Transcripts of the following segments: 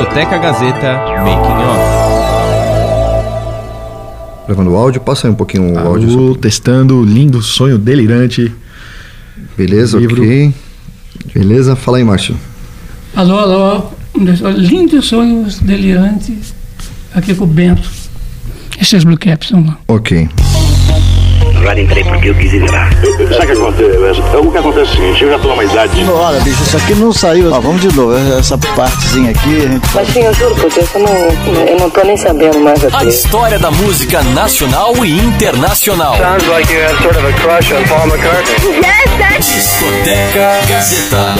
Discoteca Gazeta Making Off. Gravando o áudio, passa aí um pouquinho o Alô, áudio. só- testando, lindo sonho delirante. Beleza, livro. ok. Beleza, fala aí, Márcio. Alô, alô. Lindos sonhos delirantes. Aqui com o Bento. Esses Blue Caps, vamos lá. Ok. Agora entrei porque eu quis entrar. Sabe o que acontece? O que acontece é o seguinte, eu já tô numa idade. Olha, bicho, isso aqui não saiu. Ó, vamos de novo. Essa partezinha aqui, a gente Mas sim, eu juro por Deus, eu não, eu não tô nem sabendo mais A aqui. história da música nacional e internacional. Sounds like you have sort of a crush on Paul McCartney. Discoteca Gazeta.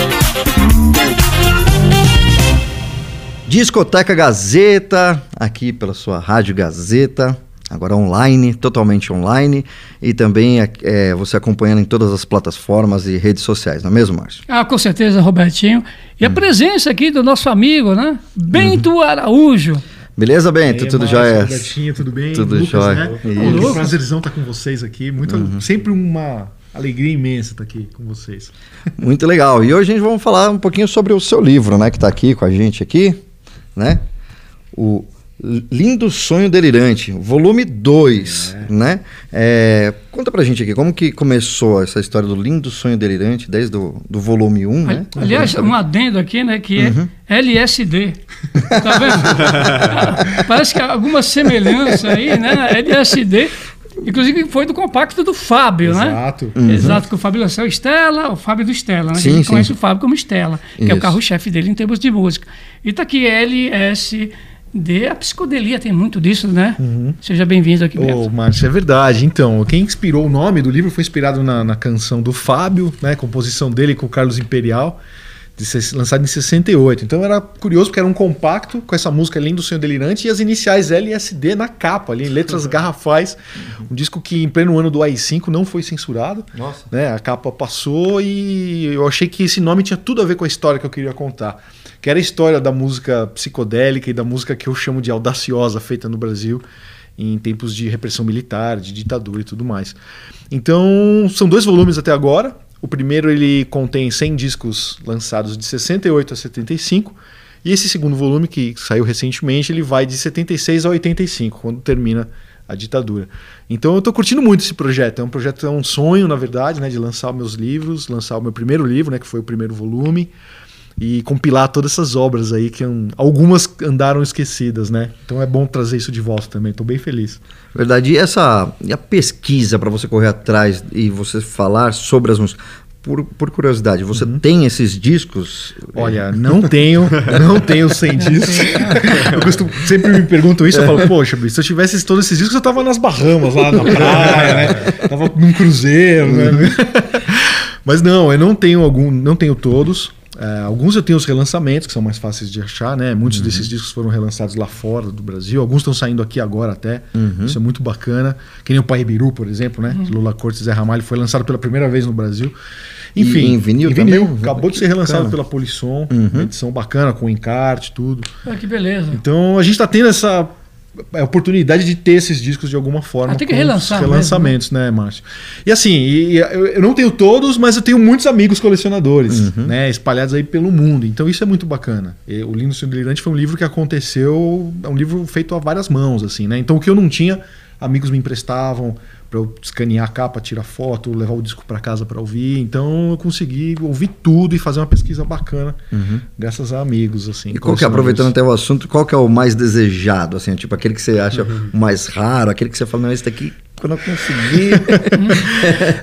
Discoteca Gazeta, aqui pela sua Rádio Gazeta, agora online, totalmente online, e também é, você acompanhando em todas as plataformas e redes sociais, não é mesmo, Márcio? Ah, com certeza, Robertinho. E a presença aqui do nosso amigo, né? Bento Araújo. Beleza, Bento? tudo jóia? Robertinho, tudo bem? Tudo Lucas, jóia. Né? Pô, um prazerzão estar com vocês aqui. Muito, Sempre uma alegria imensa estar aqui com vocês. Muito legal. E hoje a gente vamos falar um pouquinho sobre o seu livro, né, que está aqui com a gente aqui, né? O Lindo Sonho Delirante, volume 2, né? É, conta pra gente aqui, como que começou essa história do Lindo Sonho Delirante, desde o do volume 1, né? Aliás, um adendo aqui, né? Que é LSD. Tá vendo? Parece que há alguma semelhança aí, né? LSD. Inclusive foi do compacto do Fábio, né? Exato. Exato, que o Fábio lançou Estela, o Fábio do Estela, né? Sim, a gente sim. conhece o Fábio como Estela, que é Isso. o carro-chefe dele em termos de música. E tá aqui LSD, a psicodelia tem muito disso, né? Seja bem-vindo aqui, Ô, Beto. Márcio, é verdade. Então, quem inspirou o nome do livro foi inspirado na, na canção do Fábio, né? Composição dele com o Carlos Imperial, de lançado em 68. Então era curioso porque era um compacto com essa música Lindo Sonho Delirante e as iniciais LSD na capa, ali, em letras garrafais. Um disco que em pleno ano do AI-5 não foi censurado. Nossa. né? A capa passou e eu achei que esse nome tinha tudo a ver com a história que eu queria contar. Que era a história da música psicodélica e da música que eu chamo de audaciosa, feita no Brasil em tempos de repressão militar, de ditadura e tudo mais. Então, são dois volumes até agora. O primeiro ele contém 100 discos lançados de 68 a 75. E esse segundo volume, que saiu recentemente, ele vai de 76 a 85, quando termina a ditadura. Então eu estou curtindo muito esse projeto. É um projeto, é um sonho, na verdade, né, de lançar meus livros, lançar o meu primeiro livro, né, que foi o primeiro volume, e compilar todas essas obras aí que algumas andaram esquecidas, né? Então é bom trazer isso de volta também. Estou bem feliz. Verdade. E essa e a pesquisa para você correr atrás e você falar sobre as músicas? Por, por curiosidade, você tem esses discos? Olha, não tenho, não tenho 100 discos. Eu costumo, sempre me perguntam isso, eu falo, poxa, se eu tivesse todos esses discos, eu tava nas Bahamas, lá na praia, né? Tava num cruzeiro, né? Mas não, eu não tenho algum, não tenho todos. É, alguns eu tenho os relançamentos, que são mais fáceis de achar, né? Muitos desses discos foram relançados lá fora do Brasil. Alguns estão saindo aqui agora até. Isso é muito bacana. Que nem o Pai Biru, por exemplo, né? De Lula Cortes e Zé Ramalho foi lançado pela primeira vez no Brasil. E Enfim, em vinil também? Acabou de ser relançado bacana. pela Polisson. Uma edição bacana, com encarte, tudo. Ah, que beleza. Então a gente está tendo essa é, oportunidade de ter esses discos de alguma forma. Ah, tem que com relançar os mesmo, relançamentos, né, Márcio? E assim, e- e eu, eu não tenho todos, mas eu tenho muitos amigos colecionadores, né, espalhados aí pelo mundo. Então isso é muito bacana. E o Lindo Sonho Delirante foi um livro que aconteceu, é um livro feito a várias mãos, assim, né? Então o que eu não tinha, amigos me emprestavam para eu escanear a capa, tirar foto, levar o disco para casa para ouvir. Então eu consegui ouvir tudo e fazer uma pesquisa bacana, graças a amigos, assim. E qual que é, aproveitando até o assunto, qual que é o mais desejado, assim, tipo aquele que você acha o mais raro, aquele que você fala, não, esse daqui, quando eu conseguir...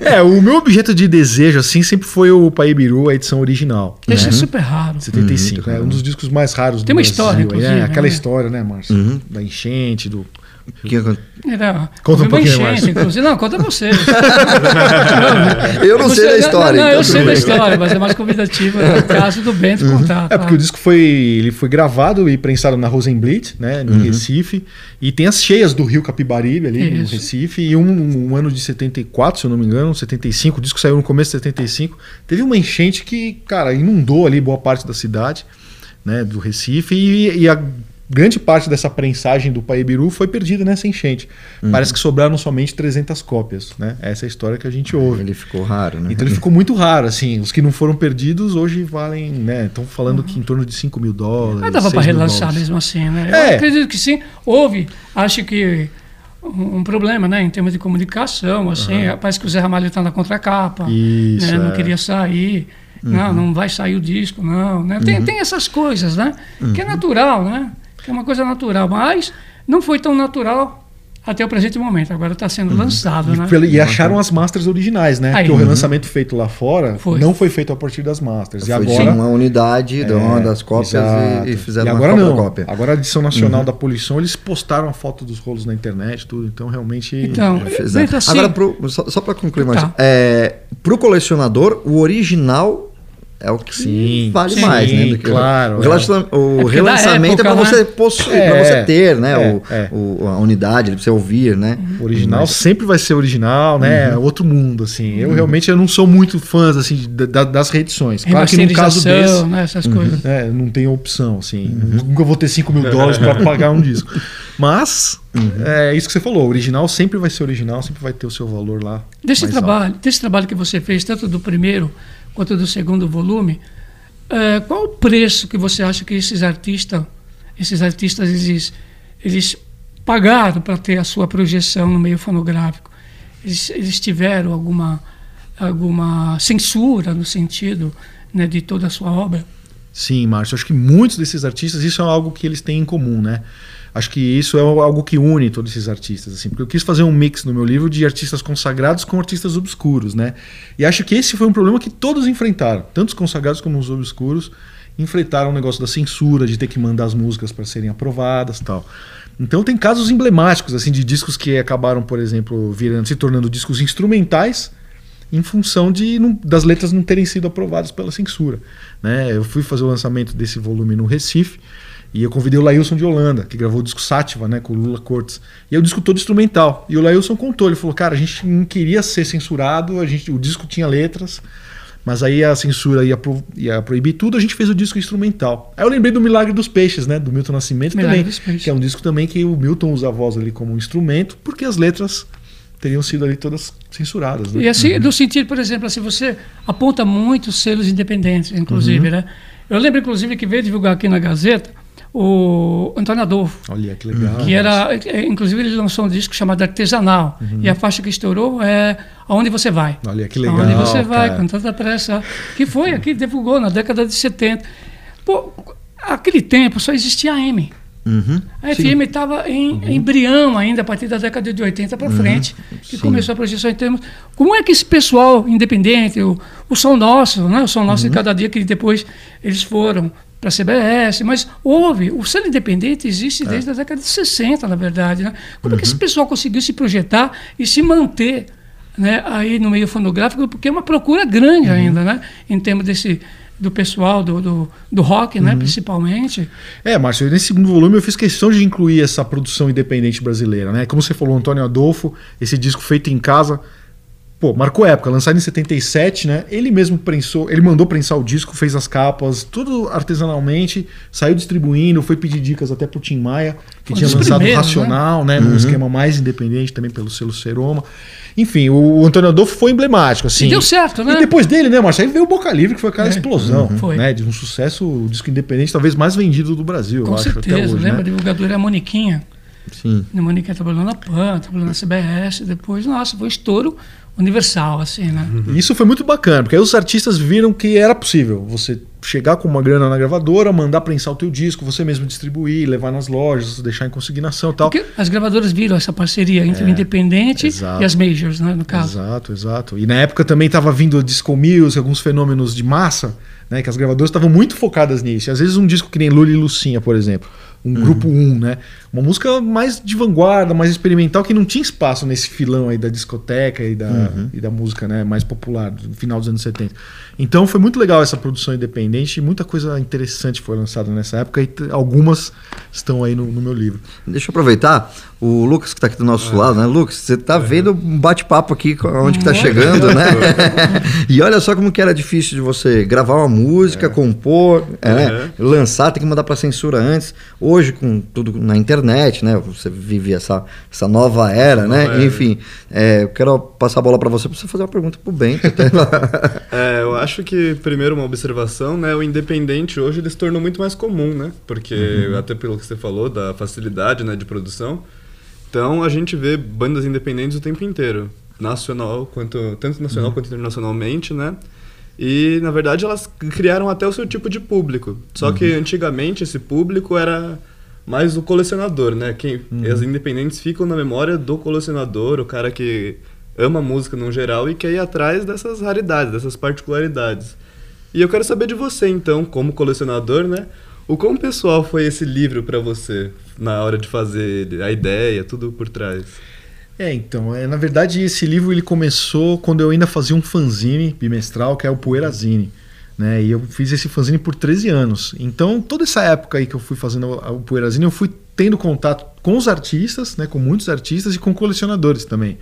É, o meu objeto de desejo, assim, sempre foi o Paibiru, a edição original. Esse né? é super raro. 75, é um dos discos mais raros Tem do uma Brasil. história, inclusive, né? Aquela história, né, Márcio? Da enchente, do... que aconte- Era, Conta um pouquinho enchente, mais. inclusive. Não, conta você. Eu não sei da história, Não, não, então eu sei da história, mas é mais convidativa no caso do Bento contar. É porque o disco foi, ele foi gravado e prensado na Rosenblit, né, em Recife, e tem as cheias do Rio Capibaribe ali no Isso. Recife, e um, um ano de 74, se eu não me engano, 75, o disco saiu no começo de 75, teve uma enchente que, cara, inundou ali boa parte da cidade, né, do Recife, e, e a grande parte dessa prensagem do Paebiru foi perdida nessa enchente. Uhum. Parece que sobraram somente 300 cópias, né? Essa é a história que a gente ouve. Ele ficou raro, né? Então ele ficou muito raro, assim. Os que não foram perdidos hoje valem, né? Estão falando que em torno de 5 mil dólares. Mas dava 6 para relançar dólares. mesmo assim, né? É. Eu acredito que sim. Houve, acho que um, um problema, né? Em termos de comunicação, assim. Parece que o Zé Ramalho está na contracapa. Isso, né, Não é. queria sair. Não, não vai sair o disco, não. Né? Tem, tem essas coisas, né? Que é natural, né? É uma coisa natural. Mas não foi tão natural até o presente momento. Agora está sendo lançado, né? E, pelo- e acharam as masters originais, né? Aí. Porque o relançamento feito lá fora Foi. não foi feito a partir das masters. E Foi de agora. uma unidade de uma É, das cópias exato. e, e fizeram E uma agora cópia não. cópia. Uhum. Agora a edição nacional da Poluição, eles postaram a foto dos rolos na internet, tudo. Então realmente. Então, dentro assim, Agora, pro- só, só para concluir, Tá. Marcelo, é, pro colecionador, o original é o que Sim, vale sim, mais, né? do que- claro, O, é. o relançamento é para época, você né? possuir, É, para você ter, né? é, o, é. o- a unidade, para você ouvir, né? O original sempre vai ser original, né? Uhum. Outro mundo, assim. Eu realmente eu não sou muito fã assim, da- das reedições. Claro que no caso desse, né? Essas coisas. é, não tem opção, assim. Uhum. Nunca vou ter 5 mil dólares para pagar um disco. Mas Uhum. é isso que você falou. O original sempre vai ser original, sempre vai ter o seu valor lá. Desse trabalho, desse trabalho que você fez, tanto do primeiro quanto do segundo volume, eh, qual o preço que você acha que esses artistas, esses artistas eles, eles pagaram para ter a sua projeção no meio fonográfico? Eles, eles tiveram alguma alguma censura no sentido né, de toda a sua obra? Sim, Márcio. Acho que muitos desses artistas, isso é algo que eles têm em comum, né? Acho que isso é algo que une todos esses artistas, assim, porque eu quis fazer um mix no meu livro de artistas consagrados com artistas obscuros, né? E acho que esse foi um problema que todos enfrentaram, tanto os consagrados como os obscuros enfrentaram o negócio da censura, de ter que mandar as músicas para serem aprovadas, tal. Então tem casos emblemáticos assim de discos que acabaram, por exemplo, virando, se tornando discos instrumentais em função de não- das letras não terem sido aprovadas pela censura. Né? Eu fui fazer o lançamento desse volume no Recife e eu convidei o Lailson de Holanda, que gravou o disco Sátiva né, com o Lula Cortes. E é o disco todo instrumental. E o Lailson contou, ele falou, cara, a gente não queria ser censurado, a gente, o disco tinha letras, mas aí a censura ia, pro- ia proibir tudo, a gente fez o disco instrumental. Aí eu lembrei do Milagre dos Peixes, né, do Milton Nascimento Milagre também, que é um disco também que o Milton usa a voz ali como um instrumento, porque as letras teriam sido ali todas censuradas. Né? E assim, no sentido, por exemplo, assim, você aponta muitos selos independentes, inclusive, né? Eu lembro, inclusive, que veio divulgar aqui na Gazeta o Antônio Adolfo, Olha que legal. que era, é, inclusive, ele lançou um disco chamado Artesanal, e a faixa que estourou é Aonde Você Vai. Olha que legal. Aonde Você Vai, cara. com tanta pressa, que foi aqui, divulgou na década de 70. Pô, aquele tempo só existia a M. Uhum. A FM estava em embrião ainda a partir da década de 80 para frente, que Sim. começou a projeção em termos. Como é que esse pessoal independente, o, o som nosso, né, o som nosso de cada dia, que depois eles foram para a CBS, mas houve, o selo independente existe desde a década de 60, na verdade. Né? Como é que esse pessoal conseguiu se projetar e se manter né, aí no meio fonográfico, porque é uma procura grande ainda, né, em termos desse do pessoal do, do, do rock, né, principalmente. É, Márcio, nesse segundo volume eu fiz questão de incluir essa produção independente brasileira, né? Como você falou, Antônio Adolfo, esse disco feito em casa, pô, marcou época, lançado em 77, né? Ele mesmo prensou, ele mandou prensar o disco, fez as capas, tudo artesanalmente, saiu distribuindo, foi pedir dicas até pro Tim Maia, que Foi um tinha lançado primeiros, Racional, né? Num esquema mais independente também pelo selo Seroma. Enfim, o Antônio Adolfo foi emblemático, assim. E deu certo, né? E depois dele, né, Márcio? Aí veio o Boca Livre, que foi aquela É. explosão, Foi. né? De um sucesso, o disco independente talvez mais vendido do Brasil, Com eu acho, certeza, até hoje, lembra? né? A divulgadora é a Moniquinha. Sim. A Moniquinha trabalhou na PAN, trabalhou na CBS, depois, nossa, foi estouro universal, assim, né? E Isso foi muito bacana, porque aí os artistas viram que era possível você chegar com uma grana na gravadora, mandar prensar o teu disco, você mesmo distribuir, levar nas lojas, deixar em consignação e tal. Porque as gravadoras viram essa parceria entre o independente É, exato. e as majors, né, no caso. Exato, exato. E na época também estava vindo a disco music, alguns fenômenos de massa, né, que as gravadoras estavam muito focadas nisso. E às vezes um disco que nem Lula e Lucinha, por exemplo, um grupo 1, né? Uma música mais de vanguarda, mais experimental, que não tinha espaço nesse filão aí da discoteca e da, e da música né, mais popular, do final dos anos 70. Então foi muito legal essa produção independente e muita coisa interessante foi lançada nessa época e algumas estão aí no, no meu livro. Deixa eu aproveitar. O Lucas que está aqui do nosso lado, né? Lucas, você está vendo um bate-papo aqui onde que tá chegando, né? e olha só como que era difícil de você gravar uma música, compor, é, né? lançar, tem que mandar para censura antes. hoje com tudo na internet, né? Você vive essa, essa nova era, né? era. Enfim, é, eu quero passar a bola para você para você fazer uma pergunta pro lá. É, eu acho que, primeiro, uma observação, né? O independente hoje ele se tornou muito mais comum, né? Porque, até pelo que você falou, da facilidade né, de produção. Então, a gente vê bandas independentes o tempo inteiro. Nacional, quanto, tanto nacional quanto internacionalmente, né? E, na verdade, elas criaram até o seu tipo de público. Só que, antigamente, esse público era mais o colecionador, né? Quem, As independentes ficam na memória do colecionador, o cara que ama música no geral e quer ir atrás dessas raridades, dessas particularidades. E eu quero saber de você, então, como colecionador, né? O quão pessoal foi esse livro para você na hora de fazer a ideia, tudo por trás? É, então, é, na verdade esse livro ele começou quando eu ainda fazia um fanzine bimestral, que é o Poeirazine. Né? E eu fiz esse fanzine por 13 anos. Então, toda essa época aí que eu fui fazendo o o Poeirazine, eu fui tendo contato com os artistas, né, com muitos artistas e com colecionadores também.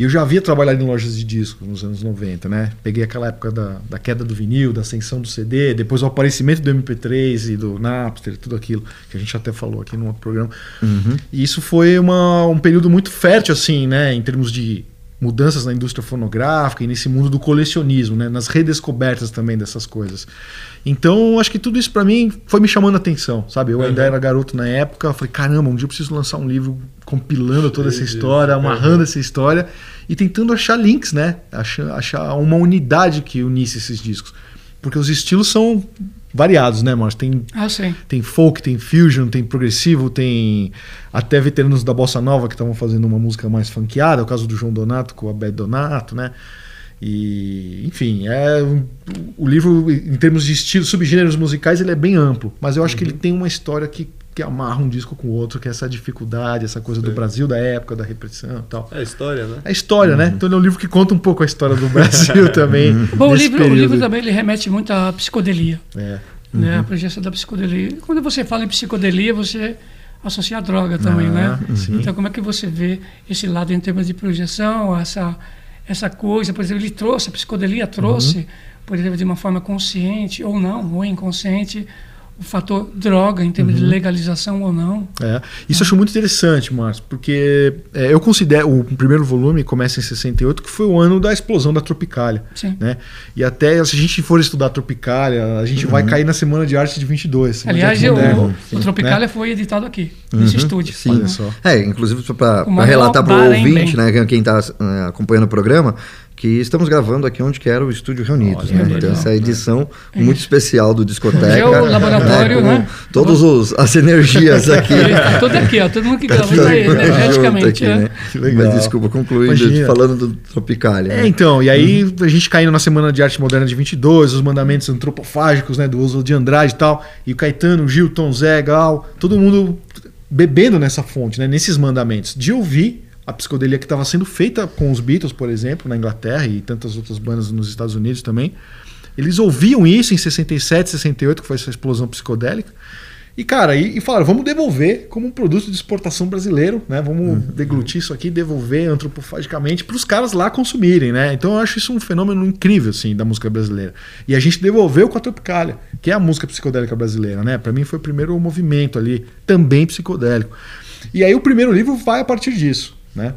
E eu já havia trabalhado em lojas de discos nos anos 90, né? Peguei aquela época da, da queda do vinil, da ascensão do CD, depois o aparecimento do MP3 e do Napster, tudo aquilo que a gente até falou aqui no outro programa. E isso foi uma, um período muito fértil, assim, né? Em termos de mudanças na indústria fonográfica e nesse mundo do colecionismo, né? Nas redescobertas também dessas coisas. Então, acho que tudo isso para mim foi me chamando a atenção, sabe? Eu ainda era garoto na época, eu falei, caramba, um dia eu preciso lançar um livro compilando toda essa história, Uhum. amarrando essa história e tentando achar links, né? Achar, achar uma unidade que unisse esses discos. Porque os estilos são variados, né, Márcio? Tem Ah, tem folk, tem fusion, tem progressivo, tem até veteranos da bossa nova que estavam fazendo uma música mais funkeada, é o caso do João Donato com a Beth Donato, né? E, enfim, é o livro em termos de estilo, subgêneros musicais, ele é bem amplo, mas eu acho que ele tem uma história que, que amarra um disco com o outro, que é essa dificuldade, essa coisa do Sim. Brasil da época, da repressão e tal. É a história, né? É a história, né? Então ele é um livro que conta um pouco a história do Brasil também. Bom, o livro, o livro também ele remete muito à psicodelia. É. Né? A presença da psicodelia. Quando você fala em psicodelia, você associa a droga também, Ah, né? sim. Então, como é que você vê esse lado em termos de projeção, essa, essa coisa? Por exemplo, ele trouxe, a psicodelia trouxe, Uhum. por exemplo, de uma forma consciente ou não, ou inconsciente, o fator droga em termos de Uhum. legalização ou não. É, isso eu acho muito interessante, Márcio, porque é, eu considero o primeiro volume começa em 68, que foi o ano da explosão da Tropicália, Sim. né? E até se a gente for estudar a Tropicália, a gente vai cair na Semana de Arte de 22. Semana de Aliás, Arte o, Moderna, o Tropicália foi editado aqui, nesse estúdio. Sim. Olha só. É, inclusive para O relatar para o ouvinte, Belém. né, quem está acompanhando o programa, que estamos gravando aqui onde que era o estúdio Reunidos, Olha, né? Então essa é a né? edição muito especial do Discoteca. É o laboratório, com né? Todas os- as energias aqui. Tá tudo aqui, ó, todo mundo que grava tá aí, junto energeticamente. aqui, é. né? Que legal. Mas desculpa, concluindo, Imagina. falando do Tropicália. É, né? então, e aí a gente caindo na Semana de Arte Moderna de 22, os mandamentos antropofágicos, né, do uso de Andrade e tal, e o Caetano, o Gil, Tom Zé, Gal, todo mundo bebendo nessa fonte, né, nesses mandamentos, de ouvir a psicodelia que estava sendo feita com os Beatles, por exemplo, na Inglaterra e tantas outras bandas nos Estados Unidos também. Eles ouviam isso em 67, 68, que foi essa explosão psicodélica. E, cara, e, e falaram, vamos devolver como um produto de exportação brasileiro, né? Vamos deglutir isso aqui, devolver antropofagicamente para os caras lá consumirem, né? Então eu acho isso um fenômeno incrível, assim, da música brasileira. E a gente devolveu com a Tropicália, que é a música psicodélica brasileira, né? Para mim foi o primeiro movimento ali, também psicodélico. E aí o primeiro livro vai a partir disso, né?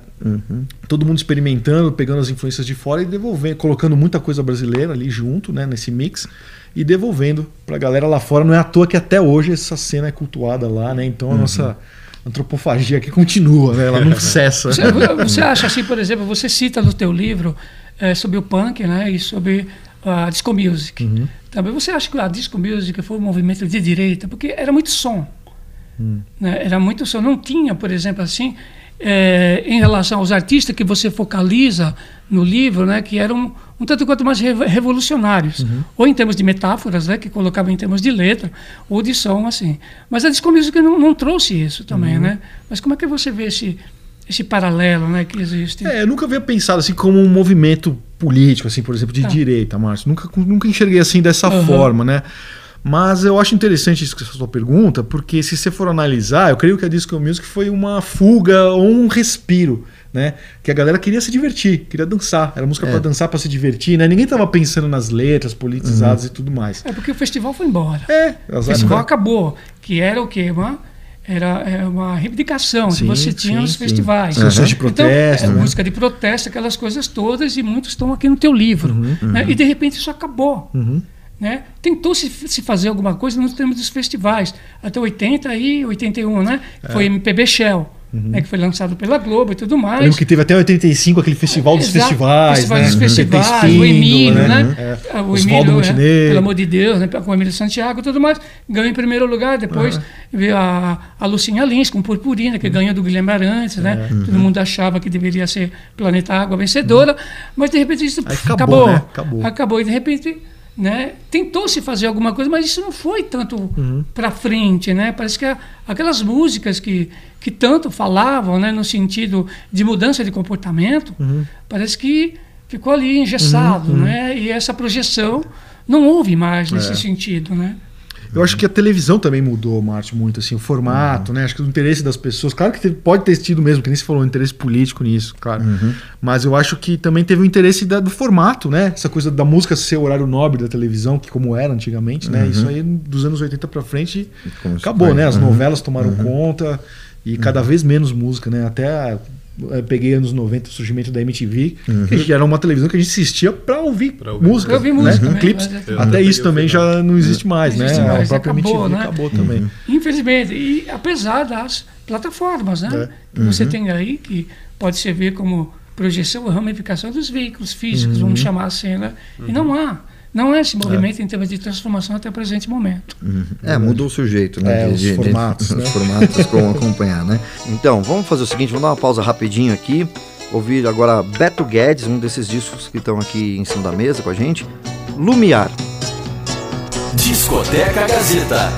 Todo mundo experimentando, pegando as influências de fora e devolvendo, colocando muita coisa brasileira ali junto, né, nesse mix e devolvendo pra galera lá fora. Não é à toa que até hoje essa cena é cultuada lá, né? Então a nossa antropofagia aqui continua, né? Ela não cessa. Você, você acha assim, por exemplo, você cita no teu livro eh, sobre o punk, né, e sobre a disco music. Uhum. Também você acha que a disco music foi um movimento de direita, porque era muito som, Hum. né? Era muito som. Não tinha, por exemplo, assim, eh, em relação aos artistas que você focaliza no livro, né, que eram um tanto quanto mais revo- revolucionários, Uhum. ou em termos de metáforas, né, que colocavam em termos de letra, ou de som, assim. Mas a disco music não, não trouxe isso também, Uhum. né? Mas como é que você vê esse esse paralelo, né, que existe? É, eu nunca havia pensado assim como um movimento político, assim, por exemplo, de Tá. direita, Márcio. Nunca, nunca enxerguei assim dessa Aham. forma, né? Mas eu acho interessante isso que sua pergunta, porque se você for analisar, eu creio que a Disco Music foi uma fuga ou um respiro, né? Que a galera queria se divertir, queria dançar. Era música É. pra dançar, pra se divertir, né? Ninguém tava pensando nas letras politizadas e tudo mais. É porque o festival foi embora. É, O festival acabou, que era o quê? Uma, era é, uma reivindicação Sim, que você tinha sim, nos sim. festivais. Canções de protesto, Então, né? música de protesto, aquelas coisas todas, e muitos estão aqui no teu livro. né? E de repente isso acabou. Né? Tentou se, se fazer alguma coisa nos termos dos festivais. Até 80 e 81, né? Foi MPB Shell, né? que foi lançado pela Globo e tudo mais. Eu lembro que teve até 85 aquele festival dos Exato, festivais, Festival né? dos festivais, TT o Emílio, né? É. Ah, O Oswaldo Emílio, é, Montenegro. pelo amor de Deus, né? com o Emílio Santiago e tudo mais, ganhou em primeiro lugar. Depois veio a, a Lucinha Lins com Purpurina, que ganhou do Guilherme Arantes, né? Uhum. Todo mundo achava que deveria ser Planeta Água vencedora, mas de repente isso acabou, acabou. né? Acabou. Acabou. E de repente. Né? Tentou-se fazer alguma coisa, mas isso não foi tanto Uhum. para frente, né? Parece que aquelas músicas que, que tanto falavam, né, no sentido de mudança de comportamento, Uhum. parece que ficou ali engessado, né? E essa projeção não houve mais nesse É. sentido, né? Eu acho que a televisão também mudou, Márcio, muito, assim, o formato, né? Acho que o interesse das pessoas. Claro que teve- pode ter tido mesmo, que nem se falou, um interesse político nisso, claro. Mas eu acho que também teve o interesse da- do formato, né? Essa coisa da música ser o horário nobre da televisão, que como era antigamente, né? Isso aí dos anos 80 pra frente acabou, foi. né? As Uhum. novelas tomaram conta e cada vez menos música, né? Até peguei anos 90 o surgimento da MTV, que a gente- era uma televisão que a gente assistia pra ouvir, ouvir música, ouvir né? música mesmo, clipes. é- Até isso também final. já não existe mais, Não né? existe mais, a própria acabou, MTV né? acabou também. Infelizmente, e apesar das plataformas, né? Que você tem aí, que pode servir como projeção ou ramificação dos veículos físicos, vamos chamar assim, né? E não há. Não há esse movimento em termos de transformação até o presente momento. É, mudou o sujeito, né? É, os formatos, né? Os formatos como acompanhar, né? Então, vamos fazer o seguinte, vamos dar uma pausa rapidinho aqui. Ouvir agora Beto Guedes, um desses discos que estão aqui em cima da mesa com a gente. Lumiar. Discoteca Gazeta.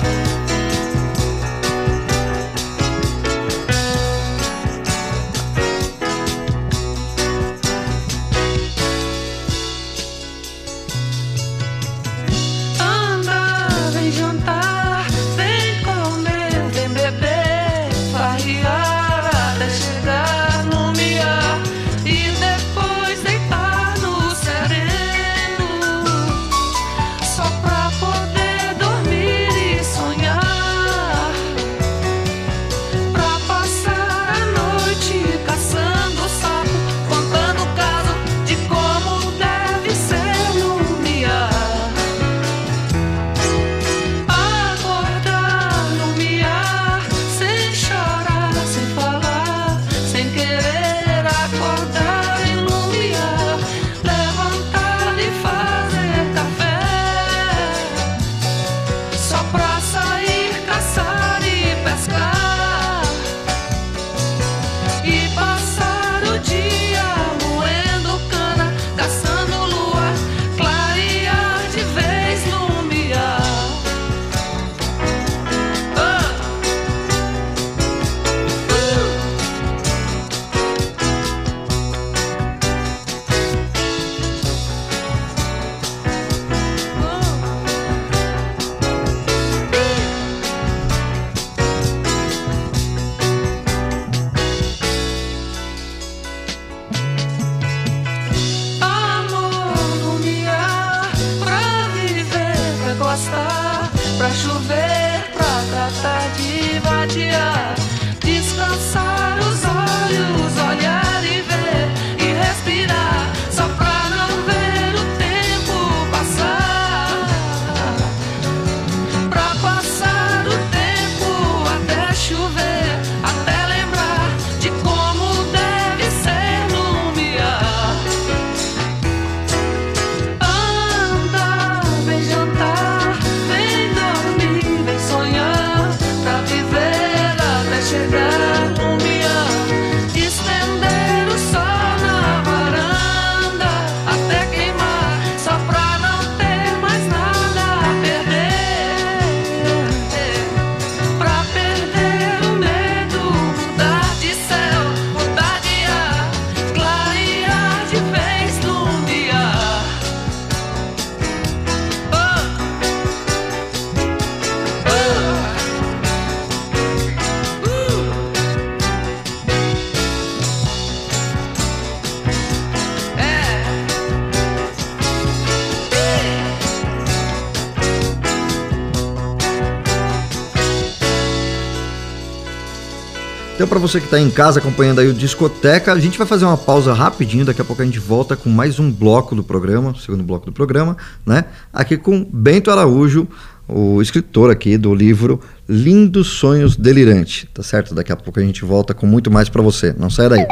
Então, para você que está em casa acompanhando aí o Discoteca, a gente vai fazer uma pausa rapidinho. Daqui a pouco a gente volta com mais um bloco do programa, o segundo bloco do programa, né? Aqui com Bento Araújo, o escritor aqui do livro Lindos Sonhos Delirante, tá certo? Daqui a pouco a gente volta com muito mais para você. Não saia daí.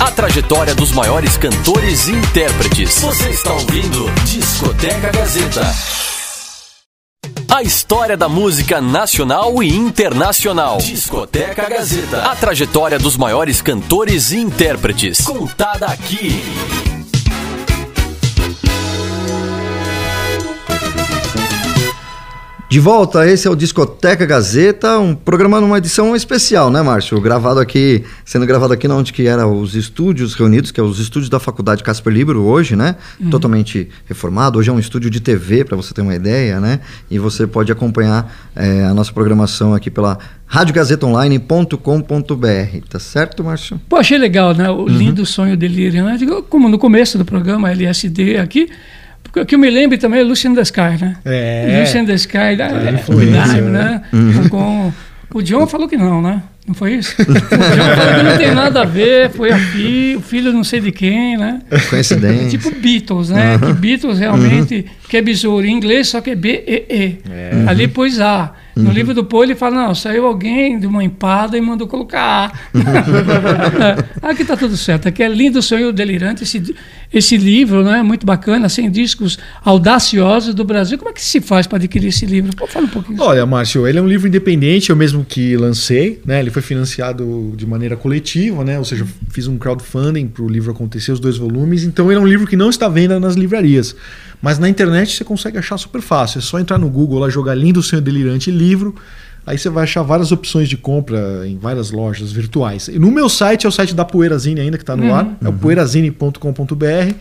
A trajetória dos maiores cantores e intérpretes. Você está ouvindo Discoteca Gazeta. A história da música nacional e internacional. Discoteca Gazeta. A trajetória dos maiores cantores e intérpretes. Contada aqui. De volta, esse é o Discoteca Gazeta, um programa numa edição especial, né, Márcio? Gravado aqui, sendo gravado aqui onde que era os estúdios reunidos, que é os estúdios da Faculdade Casper Libero hoje, né? Uhum. Totalmente reformado. Hoje é um estúdio de TV, para você ter uma ideia, né? E você pode acompanhar eh, a nossa programação aqui pela radiogazetaonline.com.br, tá certo, Márcio? Pô, achei legal, né? Uhum. O lindo sonho delirante, como no começo do programa, LSD aqui. Porque o que eu me lembro também é Lucian the Sky, né? É. Lucian the Sky, da, É, influência, né? Uhum. Com, o John falou que não, né? Não foi isso? O John falou que não tem nada a ver, foi a fi, o filho não sei de quem, né? Coincidência. Tipo Beatles, né? Uhum. Que Beatles realmente, que é besouro em inglês, só que é B-E-E. É. Ali pôs A. No Uhum. livro do Paul ele fala, não, saiu alguém de uma empada e mandou colocar A. Aqui tá tudo certo. Aqui é lindo sonho delirante. Esse, esse livro, né? Muito bacana, 100 discos audaciosos do Brasil. Como é que se faz para adquirir esse livro? Pô, fala um pouquinho. Olha, Márcio, ele é um livro independente, eu mesmo que lancei, né? Ele foi financiado de maneira coletiva, né? Ou seja, fiz um crowdfunding para o livro acontecer, os dois volumes. Então ele é um livro que não está à venda nas livrarias. Mas na internet você consegue achar super fácil. É só entrar no Google lá, jogar Lindo Sonho Delirante livro. Aí você vai achar várias opções de compra em várias lojas virtuais. E no meu site é o site da Poeirazine ainda, que está no Uhum. ar. É o poeirazine.com.br.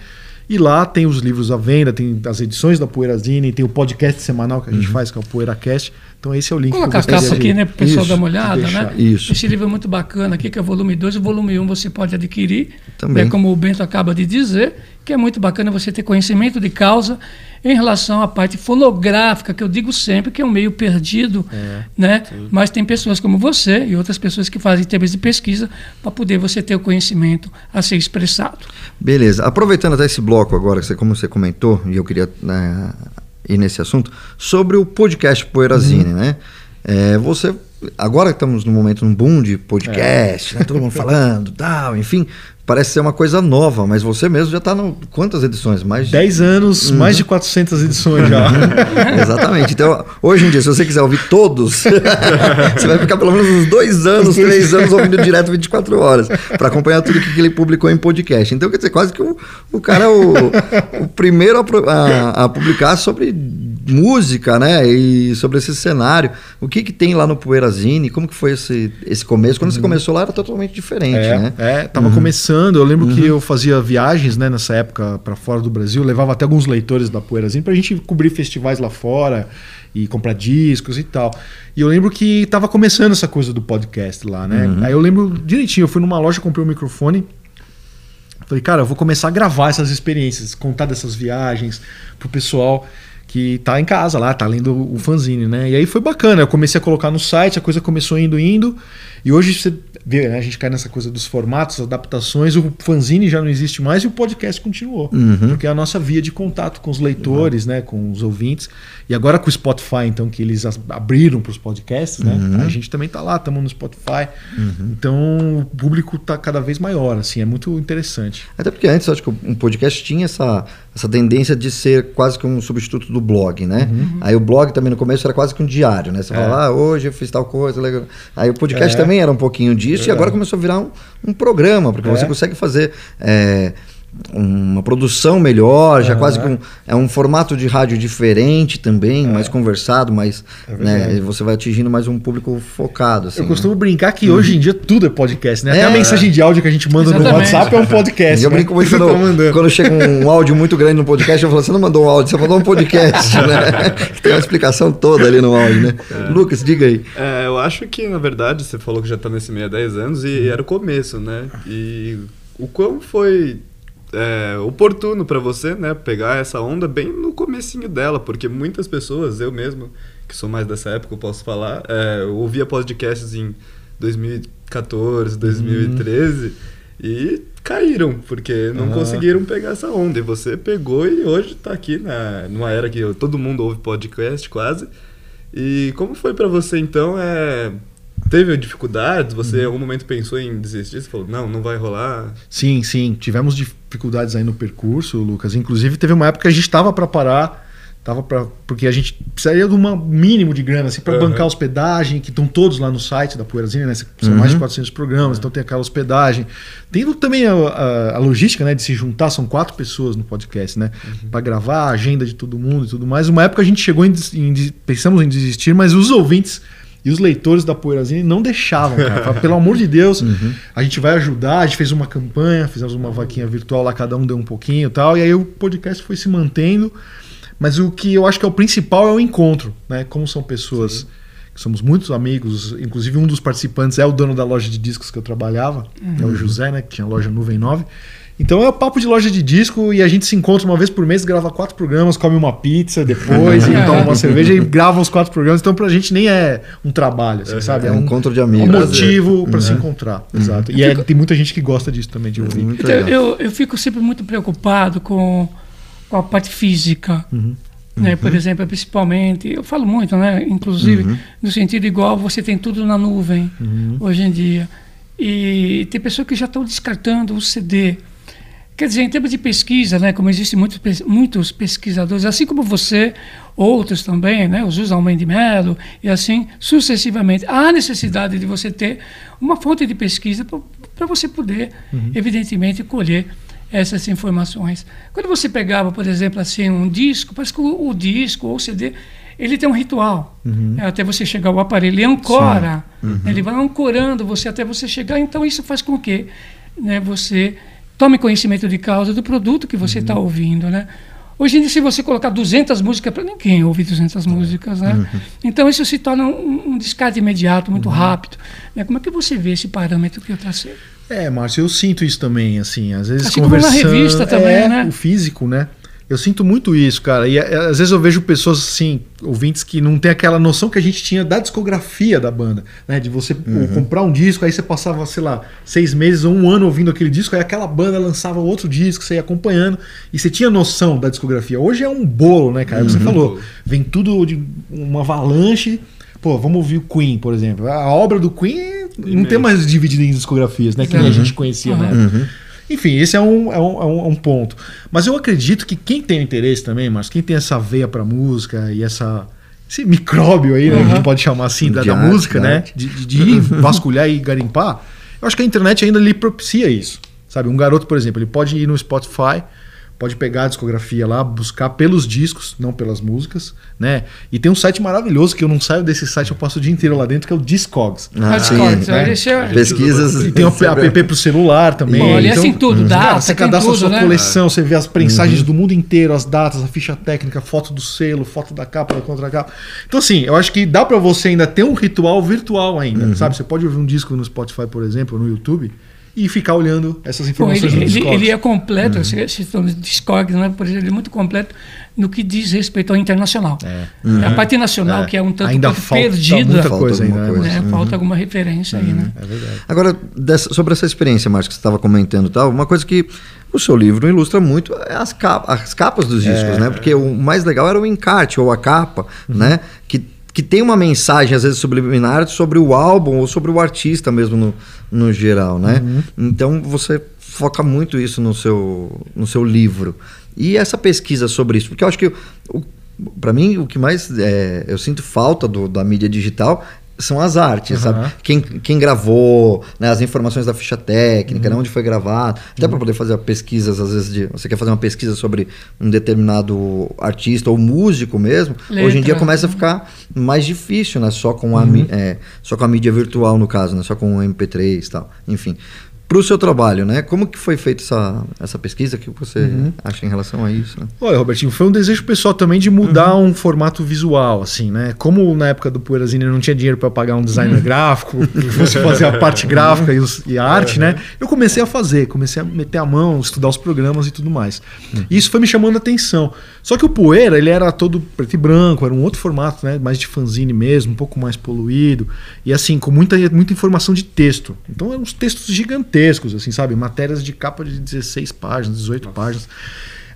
E lá tem os livros à venda, tem as edições da Poeirazine, tem o podcast semanal que a gente faz, que é o PoeiraCast. Então esse é o link Colocar que a eu gostaria capa aqui, né, para o pessoal Isso, dar uma olhada, deixar. né? Isso. Esse livro é muito bacana aqui, que é o volume 2. O volume 1 um você pode adquirir, Também. né, como o Bento acaba de dizer, que é muito bacana você ter conhecimento de causa em relação à parte fonográfica, que eu digo sempre que é um meio perdido, né? Mas tem pessoas como você e outras pessoas que fazem temas de pesquisa para poder você ter o conhecimento a ser expressado. Beleza. Aproveitando até esse bloco agora, como você comentou, e eu queria né, ir nesse assunto, sobre o podcast Poeirazine, né? É, você. Agora que estamos num momento, num boom de podcast, né? todo mundo falando, tal, enfim, parece ser uma coisa nova, mas você mesmo já está no. Quantas edições? Mais de 10 anos, Uhum. mais de 400 edições já. Exatamente. Então, hoje em dia, se você quiser ouvir todos, você vai ficar pelo menos uns dois anos, três anos ouvindo direto 24 horas, para acompanhar tudo que ele publicou em podcast. Então, quer dizer, quase que o, o cara é o, o primeiro a, a- a publicar sobre música, né? E sobre esse cenário. O que, que tem lá no Poeirazine? Como que foi esse, esse começo? Quando você começou lá era totalmente diferente, É, né? é, tava Uhum. começando. Eu lembro que eu fazia viagens, né, nessa época para fora do Brasil, levava até alguns leitores da Poeirazinha pra gente cobrir festivais lá fora e comprar discos e tal. E eu lembro que tava começando essa coisa do podcast lá, né? Uhum. Aí eu lembro direitinho, eu fui numa loja, comprei um microfone. Falei, cara, eu vou começar a gravar essas experiências, contar dessas viagens pro pessoal que tá em casa lá, tá lendo o fanzine, né? E aí foi bacana, eu comecei a colocar no site, a coisa começou indo, indo, e hoje você vê, né, a gente cai nessa coisa dos formatos, adaptações, o fanzine já não existe mais e o podcast continuou, Uhum. porque é a nossa via de contato com os leitores, né, com os ouvintes, e agora com o Spotify, então, que eles abriram para os podcasts, né? Uhum. A gente também tá lá, estamos no Spotify, então o público tá cada vez maior, assim, é muito interessante. Até porque antes, eu acho que um podcast tinha essa, essa tendência de ser quase que um substituto do blog, né? Aí o blog também no começo era quase que um diário, né? Você Uhum. É. falava, ah, hoje eu fiz tal coisa, legal. Aí o podcast É. também era um pouquinho disso e Verdade. agora começou a virar um, um programa, porque É. você consegue fazer é, uma produção melhor, já Aham. quase que um, é um formato de rádio diferente também, mais conversado, mais, É né? Você vai atingindo mais um público focado, assim. Eu né? costumo brincar que hoje em dia tudo é podcast, né? Até É. a mensagem de áudio que a gente manda no Exatamente. WhatsApp é um podcast. eu né? brinco muito tá quando, quando chega um áudio muito grande no podcast, eu falo, você não mandou um áudio, você mandou um podcast, né? Tem uma explicação toda ali no áudio, né? Lucas, diga aí. É, eu acho que, na verdade, você falou que já tá nesse meio há 10 anos e era o começo, né? E o quão foi é, oportuno pra você, né, pegar essa onda bem no comecinho dela, porque muitas pessoas, eu mesmo, que sou mais dessa época, eu posso falar. É, eu ouvia podcasts em 2014, 2013 e caíram, porque não Ah. conseguiram pegar essa onda. E você pegou e hoje tá aqui na, numa era que todo mundo ouve podcast quase. E como foi pra você então? É, teve dificuldades? Você em algum momento pensou em desistir? Você falou, não, não vai rolar? Sim, sim. Tivemos dificuldades aí no percurso, Lucas. Inclusive, teve uma época que a gente estava para parar. Tava pra, porque a gente precisaria de um mínimo de grana assim, para Aham. bancar a hospedagem, que estão todos lá no site da Poeirazine, né? São Uhum. mais de 400 programas, então tem aquela hospedagem. Tem também a, a- a logística né, de se juntar, são quatro pessoas no podcast, né? Para gravar a agenda de todo mundo e tudo mais. Uma época a gente chegou em, em pensamos em desistir, mas os ouvintes e os leitores da Poeirazine não deixavam, cara. Pelo amor de Deus, a gente vai ajudar. A gente fez uma campanha, fizemos uma vaquinha virtual lá, cada um deu um pouquinho e tal. E aí o podcast foi se mantendo. Mas o que eu acho que é o principal é o encontro, né? Como são pessoas que somos muitos amigos, inclusive um dos participantes é o dono da loja de discos que eu trabalhava, é o José, né? Que tinha a loja Nuvem 9. Então é o papo de loja de disco e a gente se encontra uma vez por mês, grava quatro programas, come uma pizza depois, e toma uma cerveja e grava os quatro programas. Então pra gente nem é um trabalho, assim, sabe? É um encontro de um amigos. motivo para se Uhum. encontrar. Exato. E é- tem muita gente que gosta disso também de ouvir. Então, eu, eu fico sempre muito preocupado com, com a parte física. Uhum. Né? Por exemplo, principalmente, eu falo muito, né? inclusive, Uhum. no sentido igual, você tem tudo na nuvem Uhum. hoje em dia. E tem pessoas que já estão descartando o CD. Quer dizer, em termos de pesquisa, né, como existem muitos, muitos pesquisadores, assim como você, outros também, né, o José Almeida de Mello, e assim sucessivamente, há necessidade de você ter uma fonte de pesquisa para você poder, evidentemente, colher essas informações. Quando você pegava, por exemplo, assim, um disco, parece que o, o disco ou o CD, ele tem um ritual. É, até você chegar ao aparelho, ele ancora, né, ele vai ancorando você até você chegar, então isso faz com que né, você tome conhecimento de causa do produto que você está ouvindo, né? Hoje em dia, se você colocar 200 músicas, para ninguém ouve 200 músicas, né? Então, isso se torna um, um descarte imediato, muito rápido. né? Como é que você vê esse parâmetro que eu tracei? É, Márcio, eu sinto isso também, assim, às vezes Assim como na conversando... revista também, é, né? O físico, né? Eu sinto muito isso, cara. E é, às vezes eu vejo pessoas assim, ouvintes que não tem aquela noção que a gente tinha da discografia da banda, né? De você pô, comprar um disco, aí você passava, sei lá, seis meses ou um ano ouvindo aquele disco, aí aquela banda lançava outro disco, você ia acompanhando e você tinha noção da discografia. Hoje é um bolo, né, cara? Você falou, vem tudo de uma avalanche. Pô, vamos ouvir o Queen, por exemplo. A obra do Queen não tem mais dividida em discografias, né? Que nem a gente conhecia na época. Enfim, esse é um, é, um, é um- é um ponto. Mas eu acredito que quem tem interesse também, mas quem tem essa veia pra música e essa, esse micróbio aí, né, que a gente pode chamar assim, da, da arte, música, né? de- de ir vasculhar e garimpar, eu acho que a internet ainda lhe propicia isso. Sabe, um garoto, por exemplo, ele pode ir no Spotify, pode pegar a discografia lá, buscar pelos discos, não pelas músicas, né? E tem um site maravilhoso que eu não saio desse site, eu passo o dia inteiro lá dentro, que é o Discogs. Ah, sim, cortes, né? é- Pesquisas. E tem um app pro celular também. Bom, aliás, tem tudo, data, cara, você cadastra tudo, a sua né? coleção, você vê as prensagens do mundo inteiro, as datas, a ficha técnica, foto do selo, foto da capa, da contracapa. Então, assim, eu acho que dá pra você ainda ter um ritual virtual ainda, sabe? Você pode ouvir um disco no Spotify, por exemplo, ou no YouTube, e ficar olhando essas Bom, informações ele, no ele, Discogs. ele é completo, uhum. vocês estão no Discogs, né? por exemplo, ele é muito completo no que diz respeito ao internacional. É. A parte nacional, É. que é um tanto Ainda falta perdida, muita Falta coisa alguma ainda. né, coisa. né? Márcio? falta alguma referência aí, né? É verdade. Agora, dessa- sobre essa experiência, Márcio, que você estava comentando e tal, uma coisa que o seu livro ilustra muito é as, capa- as capas dos discos, né? Porque o mais legal era o encarte ou a capa, né? Que, que tem uma mensagem, às vezes, subliminar sobre o álbum ou sobre o artista mesmo no, no geral, né? Então, você foca muito isso no seu, no seu livro. E essa pesquisa sobre isso, porque eu acho que, para mim, o que mais é, eu sinto falta do- da mídia digital são as artes, Aham. sabe? Quem, quem gravou, né, as informações da ficha técnica, né, onde foi gravado, até para poder fazer pesquisas, às vezes, de, você quer fazer uma pesquisa sobre um determinado artista ou músico mesmo, Letra. hoje em dia começa a ficar mais difícil, né? Só com a, mi- é, só com a mídia virtual, no caso, né? Só com o MP3 e tal, enfim. Para o seu trabalho, né? Como que foi feita essa, essa pesquisa? O que você Uhum. acha em relação a isso? né? Olha, Robertinho, foi um desejo pessoal também de mudar um formato visual, assim, né? Como na época do Poeirazine eu não tinha dinheiro para pagar um designer gráfico, que fosse fazer a parte gráfica e, os- e a arte, né? Eu comecei a fazer, comecei a meter a mão, estudar os programas e tudo mais. E isso foi me chamando a atenção. Só que o Poeira, ele era todo preto e branco, era um outro formato, né? Mais de fanzine mesmo, um pouco mais poluído. E assim, com muita, muita informação de texto. Então eram uns textos gigantescos, assim, sabe? Matérias de capa de 16 páginas, 18 páginas.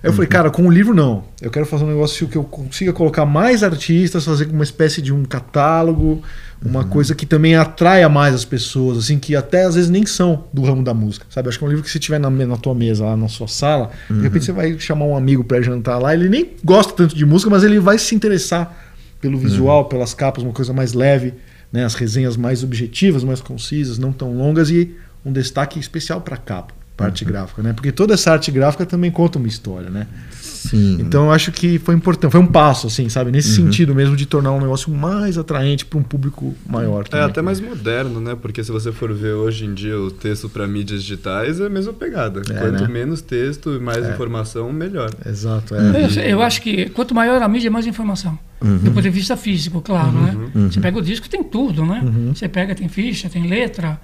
Aí eu falei, cara, com o livro não. Eu quero fazer um negócio que eu consiga colocar mais artistas, fazer uma espécie de um catálogo, uma coisa que também atraia mais as pessoas, assim, que até às vezes nem são do ramo da música, sabe? Acho que é um livro que se tiver na, na tua mesa, lá na sua sala, de repente você vai chamar um amigo pra jantar lá, ele nem gosta tanto de música, mas ele vai se interessar pelo visual, pelas capas, uma coisa mais leve, né? As resenhas mais objetivas, mais concisas, não tão longas e um destaque especial para capa, para arte gráfica, né? Porque toda essa arte gráfica também conta uma história, né? Sim. Então eu acho que foi importante, foi um passo, assim, sabe? Nesse Uhum. sentido mesmo de tornar um negócio mais atraente para um público maior. É também. até mais moderno, né? Porque se você for ver hoje em dia o texto para mídias digitais é a mesma pegada. É, Quanto né? menos texto e mais É. informação, melhor. Exato, Eu, eu acho que quanto maior a mídia, mais informação. Uhum. Do ponto de vista físico, claro, né? Uhum. Você pega o disco, tem tudo, né? Uhum. Você pega, tem ficha, tem letra,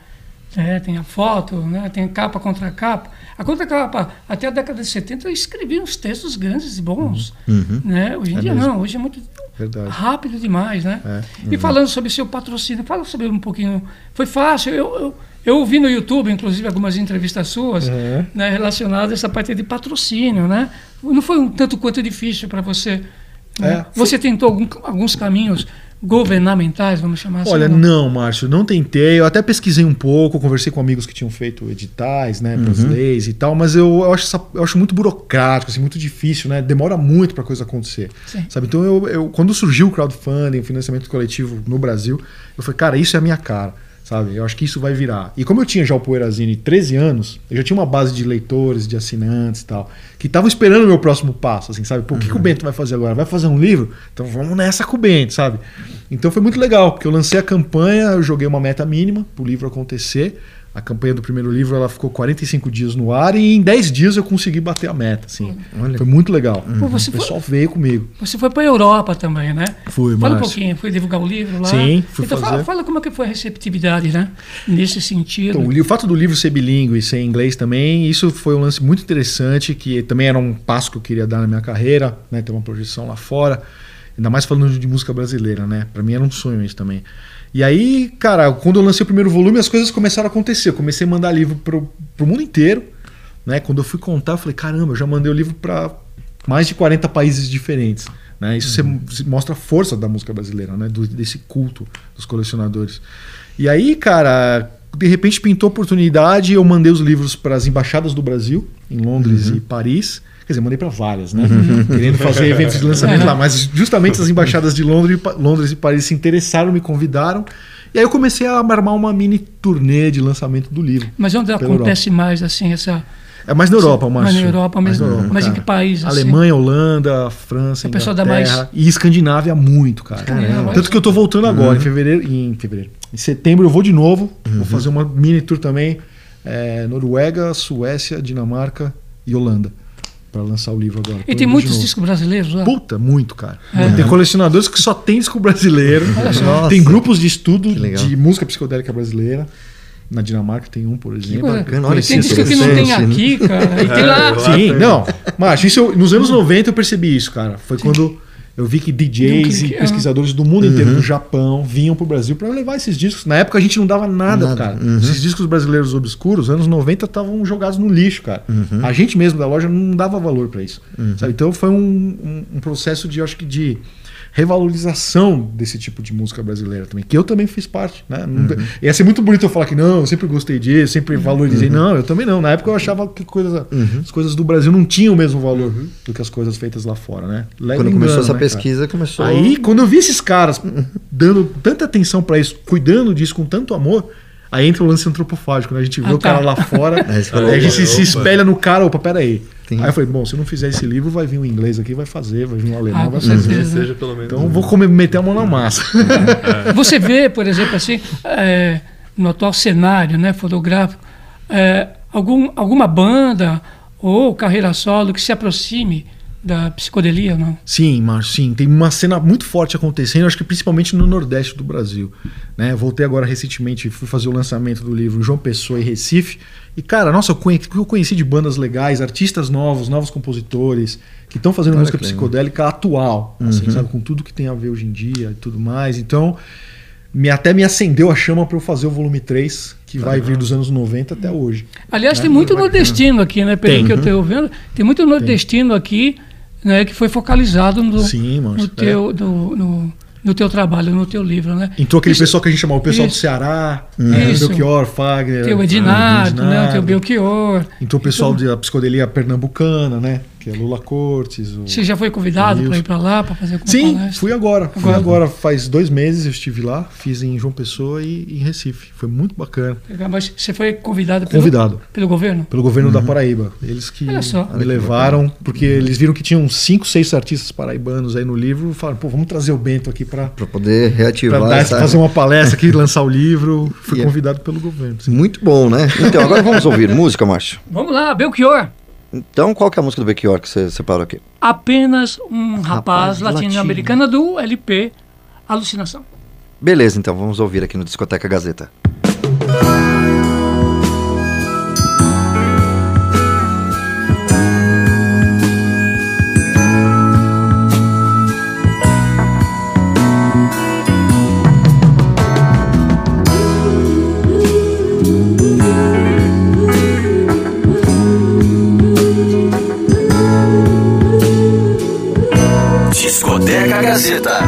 é, tem a foto, né? tem capa contra capa. A contra capa, até a década de 70, eu escrevi uns textos grandes e bons. Uhum. Né? Hoje em É dia mesmo. não, hoje é muito Verdade. rápido demais, né? É. E falando sobre seu patrocínio, fala sobre um pouquinho. Foi fácil, eu, eu, eu ouvi no YouTube, inclusive, algumas entrevistas suas Uhum. né, relacionadas a essa parte de patrocínio, né? Não foi um tanto quanto difícil para você. né? É, Você tentou algum- alguns caminhos governamentais, vamos chamar assim? Olha, não, Márcio, não tentei. Eu até pesquisei um pouco, conversei com amigos que tinham feito editais, né, para as Uhum. leis e tal, mas eu, eu, acho essa- eu acho muito burocrático, assim, muito difícil, né? Demora muito para coisa acontecer. Sim. Sabe? Então, eu, eu- quando surgiu o crowdfunding, o financiamento coletivo no Brasil, eu falei, cara, isso é a minha cara. Sabe? Eu acho que isso vai virar. E como eu tinha já o Poeirazine 13 anos, eu já tinha uma base de leitores, de assinantes e tal, que estavam esperando o meu próximo passo, assim, sabe? Pô, o que, que o Bento vai fazer agora? Vai fazer um livro? Então vamos nessa com o Bento, sabe? Então foi muito legal, porque eu lancei a campanha, eu joguei uma meta mínima pro livro acontecer. A campanha do primeiro livro ela ficou 45 dias no ar e em 10 dias eu consegui bater a meta, assim. Foi muito legal. Pô, você o pessoal veio comigo. Você foi para a Europa também, né? Fui, Fala um pouquinho, foi divulgar o livro lá. Sim, fui então fala, fazer. fala como é que foi a receptividade, né? Nesse sentido. Então, o, o fato do livro ser bilíngue e ser em inglês também, isso foi um lance muito interessante, que também era um passo que eu queria dar na minha carreira, né? Ter uma projeção lá fora. Ainda mais falando de música brasileira, né? Pra mim era um sonho isso também. E aí, cara, quando eu lancei o primeiro volume, as coisas começaram a acontecer. Eu comecei a mandar livro pro, pro mundo inteiro, né? Quando eu fui contar, eu falei, caramba, eu já mandei o livro para mais de 40 países diferentes. Né? Isso você mostra a força da música brasileira, né? Do- desse culto dos colecionadores. E aí, cara, de repente pintou a oportunidade, eu mandei os livros para as embaixadas do Brasil, em Londres e Paris. Quer dizer, mandei para várias, né? Querendo fazer eventos de lançamento lá. Mas justamente as embaixadas de Londres e, Londres e Paris se interessaram, me convidaram. E aí eu comecei a armar uma mini turnê de lançamento do livro. Mas onde acontece mais assim essa. É mais na Europa, Mais Márcio. na Europa Mais mesmo. na Europa, Mas em que país? assim? Alemanha, Holanda, França, O pessoal dá Inglaterra mais- e Escandinávia muito, cara. Caramba. Tanto que eu tô voltando agora, em fevereiro, em fevereiro. Em setembro eu vou de novo, vou fazer uma mini tour também, é, Noruega, Suécia, Dinamarca e Holanda, Pra lançar o livro agora. E tem muitos discos brasileiros lá? Puta, muito, cara. É. Tem colecionadores que só tem disco brasileiro. Olha só. Tem grupos de estudo de música psicodélica brasileira. Na Dinamarca tem um, por exemplo. coisa. bacana, olha tem esse disco que não tem interessante, aqui, cara. E tem lá. Sim, não. Mas isso eu- nos anos 90 eu percebi isso, cara. Foi quando eu vi que um DJs clique, e pesquisadores do mundo inteiro, do Japão, vinham pro Brasil para levar esses discos. Na época a gente não dava nada, Nada, cara. uhum. Esses discos brasileiros obscuros, anos 90, estavam jogados no lixo, cara. A gente mesmo da loja não dava valor para isso. sabe? Então foi um, um- um processo de, eu acho que de revalorização desse tipo de música brasileira também, que eu também fiz parte, né? Não- Ia ser muito bonito eu falar que não, eu sempre gostei disso, sempre valorizei. Não, eu também não. Na época eu achava que coisa, as coisas do Brasil não tinham o mesmo valor do que as coisas feitas lá fora, né? Quando engano, começou essa né, cara? pesquisa, começou. Aí, quando eu vi esses caras dando tanta atenção pra isso, cuidando disso com tanto amor, aí entra o lance antropofágico, né? A gente vê Ah, o tá. cara lá fora, Aí a gente se, opa, se opa. espelha no cara, opa, peraí. Sim. Aí eu falei, bom, se eu não fizer esse livro, vai vir um inglês aqui, vai fazer, vai vir um alemão, Ah, vai fazer. Que seja pelo menos. Então vou comer, meter a mão na massa. Você vê, por exemplo, assim, é, no atual cenário né, fotográfico, é, algum, alguma banda ou carreira solo que se aproxime da psicodelia, não? Sim, Márcio, sim. Tem uma cena muito forte acontecendo, acho que principalmente no Nordeste do Brasil. Né? Voltei agora recentemente, fui fazer o lançamento do livro João Pessoa e Recife. E, cara, nossa, eu conheci, eu conheci de bandas legais, artistas novos, novos compositores, que estão fazendo Olha música legal. psicodélica atual, assim, Uhum. sabe? Com tudo que tem a ver hoje em dia e tudo mais. Então, me, até me acendeu a chama para eu fazer o volume 3, que vai vir dos anos 90 até hoje. Aliás, É, tem muito nordestino aqui, né? Pelo Tem. que eu estou vendo, tem muito nordestino aqui, né? Que foi focalizado no, Sim, Márcio, no, teu, no, no, no teu trabalho, no teu livro, né? Entrou aquele Isso- pessoal que a gente chamava o pessoal do isso. Ceará, Uhum. né? Isso. Belchior, Fagner. Teu ah, Edinardo, né? O Edinardo. teu Belchior. Entrou o pessoal da psicodelia pernambucana, né? Que é Lula Cortes. O... Você já foi convidado para ir para lá, para fazer alguma Sim, palestra? fui agora. Fui Agora. agora. Faz dois meses eu estive lá, fiz em João Pessoa e em Recife. Foi muito bacana. Mas você foi convidado pelo, Convidado. pelo governo? Pelo governo da Paraíba. Eles que me levaram, porque eles viram que tinham cinco, seis artistas paraibanos aí no livro. Falaram, pô, vamos trazer o Bento aqui para Para poder reativar dar, essa... fazer uma palestra aqui, lançar o livro. Fui E é- convidado pelo governo. sim. Muito bom, né? Então, agora vamos ouvir música, Márcio. Vamos lá, Belchior. Então, qual que é a música do Belchior que você separou aqui? Apenas um rapaz, Rapaz latino-americano do LP Alucinação. Beleza, então, vamos ouvir aqui no Discoteca Gazeta. Gazeta.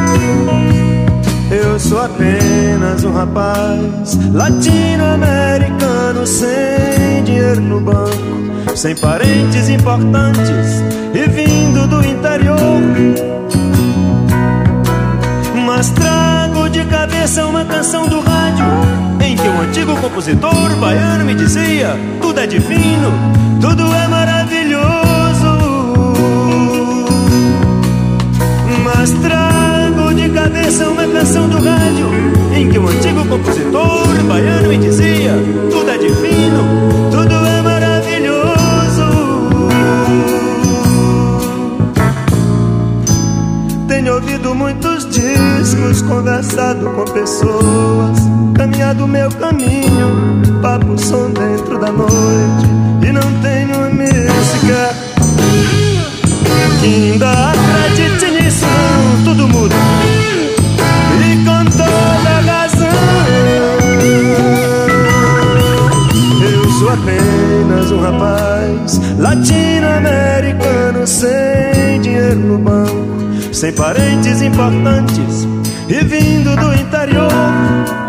Eu sou apenas um rapaz latino-americano sem dinheiro no banco, sem parentes importantes e vindo do interior. Mas trago de cabeça uma canção do rádio em que um antigo compositor baiano me dizia: tudo é divino, tudo é maravilhoso. Mas trago cabeça uma canção do rádio Em que um antigo compositor baiano me dizia Tudo é divino, tudo é maravilhoso. Tenho ouvido muitos discos, conversado com pessoas Caminhado meu caminho, papo som dentro da noite E não tenho que ainda acredite nisso tudo muda. E com toda razão. Eu sou apenas um rapaz Latino-americano sem dinheiro no banco Sem parentes importantes E vindo do interior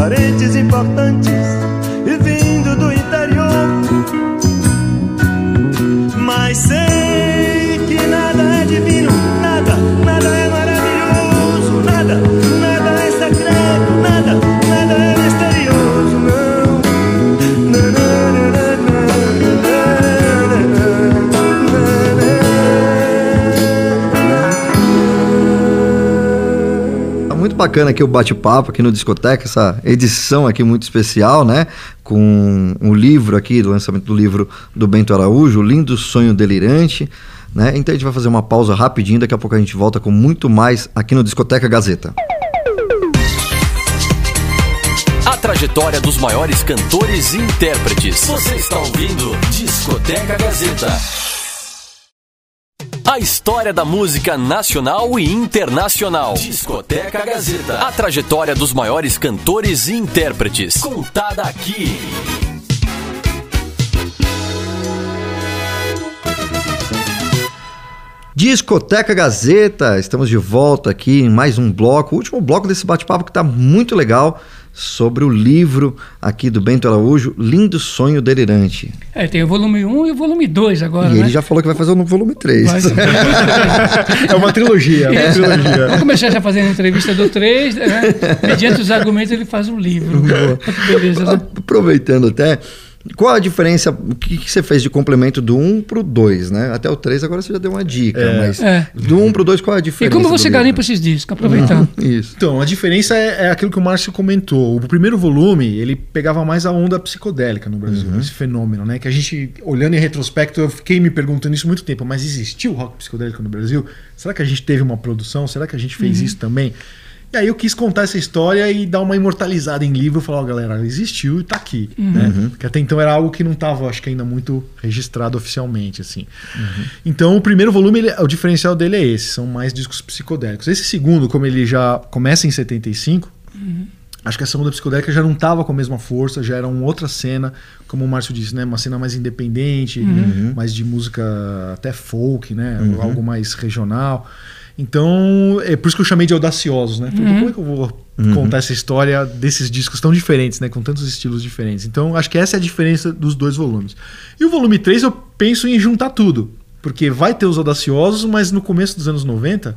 parentes importantes bacana aqui o bate-papo aqui no Discoteca, essa edição aqui muito especial, né? Com o livro aqui, do lançamento do livro do Bento Araújo, o Lindo Sonho Delirante. Né? Então a gente vai fazer uma pausa rapidinho, daqui a pouco a gente volta com muito mais aqui no Discoteca Gazeta. A trajetória dos maiores cantores e intérpretes. Você está ouvindo Discoteca Gazeta. A história da música nacional e internacional. Discoteca Gazeta. A trajetória dos maiores cantores e intérpretes. Contada aqui. Discoteca Gazeta, estamos de volta aqui em mais um bloco, o último bloco desse bate-papo que está muito legal sobre o livro aqui do Bento Araújo, Lindo Sonho Delirante. É, tem o volume 1 e o volume 2 agora, e né? ele já falou que vai fazer o volume 3. Vai- É uma trilogia, é uma Isso. trilogia. Vamos começar já fazendo a entrevista do 3, né? Mediante os argumentos ele faz um livro. Beleza, né? Aproveitando até, qual a diferença, o que, que você fez de complemento do 1 pro 2, né? Até o 3 agora você já deu uma dica, É. mas É. do 1 pro 2 qual é a E diferença? como do você garimpa esses discos? Aproveitando. Isso. Então, a diferença é, é aquilo que o Márcio comentou. O primeiro volume, ele pegava mais a onda psicodélica no Brasil, esse fenômeno, né? Que a gente, olhando em retrospecto, eu fiquei me perguntando isso muito tempo, mas existiu rock psicodélico no Brasil? Será que a gente teve uma produção? Será que a gente fez Uhum. isso também? E aí eu quis contar essa história e dar uma imortalizada em livro, falar, ó, galera, existiu e tá aqui, Uhum. né? Uhum. Porque até então era algo que não estava, acho que ainda muito registrado oficialmente, assim. Então, o primeiro volume, ele- o diferencial dele é esse, são mais discos psicodélicos. Esse segundo, como ele já começa em 75, acho que a segunda psicodélica já não estava com a mesma força, já era uma outra cena, como o Márcio disse, né? Uma cena mais independente, Uhum. mais de música até folk, né? Uhum. Algo mais regional. Então, é por isso que eu chamei de audaciosos, né? Uhum. Como é que eu vou Uhum. contar essa história desses discos tão diferentes, né? Com tantos estilos diferentes. Então, acho que essa é a diferença dos dois volumes. E o volume 3 eu penso em juntar tudo. Porque vai ter os audaciosos, mas no começo dos anos 90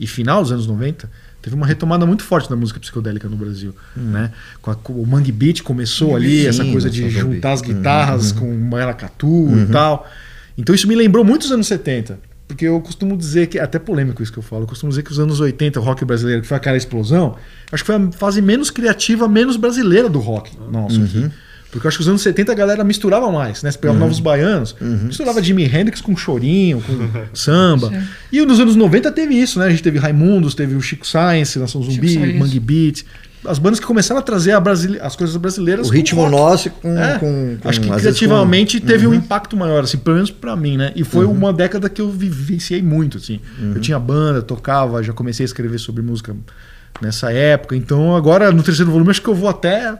e final dos anos 90, teve uma retomada muito forte da música psicodélica no Brasil. Né? Com a- com o Mangue Beat começou ali, Sim, essa coisa de juntar as guitarras Uhum. com maracatu Uhum. e tal. Então isso me lembrou muito os anos 70. Porque eu costumo dizer que, é até polêmico isso que eu falo, eu costumo dizer que os anos 80, o rock brasileiro, que foi aquela explosão, acho que foi a fase menos criativa, menos brasileira do rock nosso aqui. Uhum. Porque eu acho que os anos 70 a galera misturava mais, né? Você pegava Uhum. novos baianos, misturava Jimi Hendrix com chorinho, com samba. Sim. E nos anos 90 teve isso, né? A gente teve Raimundos, teve o Chico Science, Nação Zumbi. Mangue Beat. As bandas que começaram a trazer a brasile- as coisas brasileiras. O ritmo rock. nosso com, É, com, com- Acho que criativamente com- teve um Uhum. impacto maior, assim, pelo menos pra mim, né? E foi Uhum. uma década que eu vivenciei muito, assim. Uhum. Eu tinha banda, tocava, já comecei a escrever sobre música nessa época. Então, agora, no terceiro volume, acho que eu vou até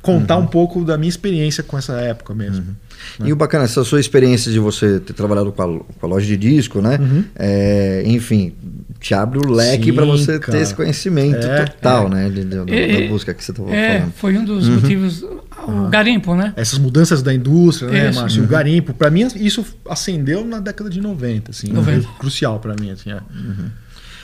contar Uhum. um pouco da minha experiência com essa época mesmo. E o bacana, essa sua experiência de você ter trabalhado com a, com a loja de disco, né? Uhum. É, enfim, te abre o leque para você cara. ter esse conhecimento É, total, é. né? de- de- da, É, da música que você estava É, falando. foi um dos Uhum. motivos. O garimpo, né? Essas mudanças da indústria, né, Isso. Márcio? Uhum. O garimpo, pra mim, isso acendeu na década de 90, assim. 90. Foi crucial pra mim, assim. É.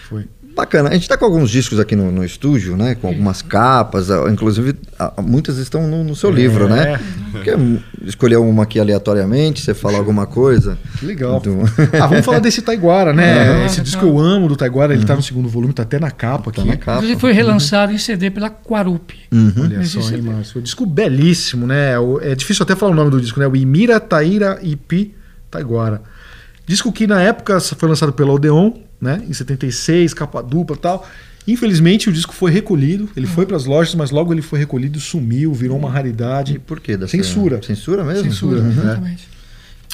Foi. Bacana. A gente está com alguns discos aqui no, no estúdio, né? Com algumas capas, inclusive muitas estão no, no seu É. livro, né? Quer escolher uma aqui aleatoriamente, você fala alguma coisa? Que legal. Do- Ah, vamos falar desse Taiguara, né? Ah, Esse tá. disco eu amo do Taiguara, ele tá no segundo volume, tá até na capa aqui. na capa. Inclusive foi relançado em CD pela Quarup. Uhum. Olha Esse só, hein. Márcio. Disco belíssimo, né? O- É difícil até falar o nome do disco, né? O Imira Taíra Ipi Taiguara. Disco que na época foi lançado pela Odeon, né? Em 76, capa dupla e tal. Infelizmente o disco foi recolhido, ele foi para as lojas, mas logo ele foi recolhido, sumiu, virou uma raridade. E por quê? dessa- Censura. Censura mesmo? Censura, Uhum. Exatamente.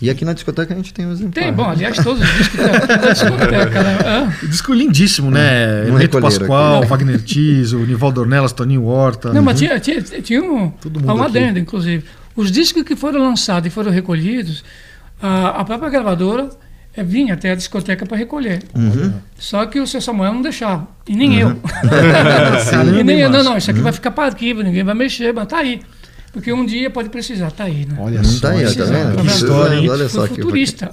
E aqui na discoteca a gente tem um exemplar. Tem, bom, aliás, todos os discos da, da discoteca, né? Ah, Disco lindíssimo, né? Não Pascoal, aqui. Wagner Tiso, Nivaldo Ornelas, Toninho Horta. Não, mas tinha, tinha, tinha um, adenda, inclusive. Os discos que foram lançados e foram recolhidos, a, a própria gravadora eh, vinha até a discoteca para recolher. Uhum. Só que o seu Samuel não deixava. E nem eu. Caramba, e nem eu. Não, não, isso aqui vai ficar para arquivo, ninguém vai mexer, mas tá aí. Porque um dia pode precisar, tá aí, né? Olha só. tá aí, tá vendo? que Que história, hein? Olha só futurista.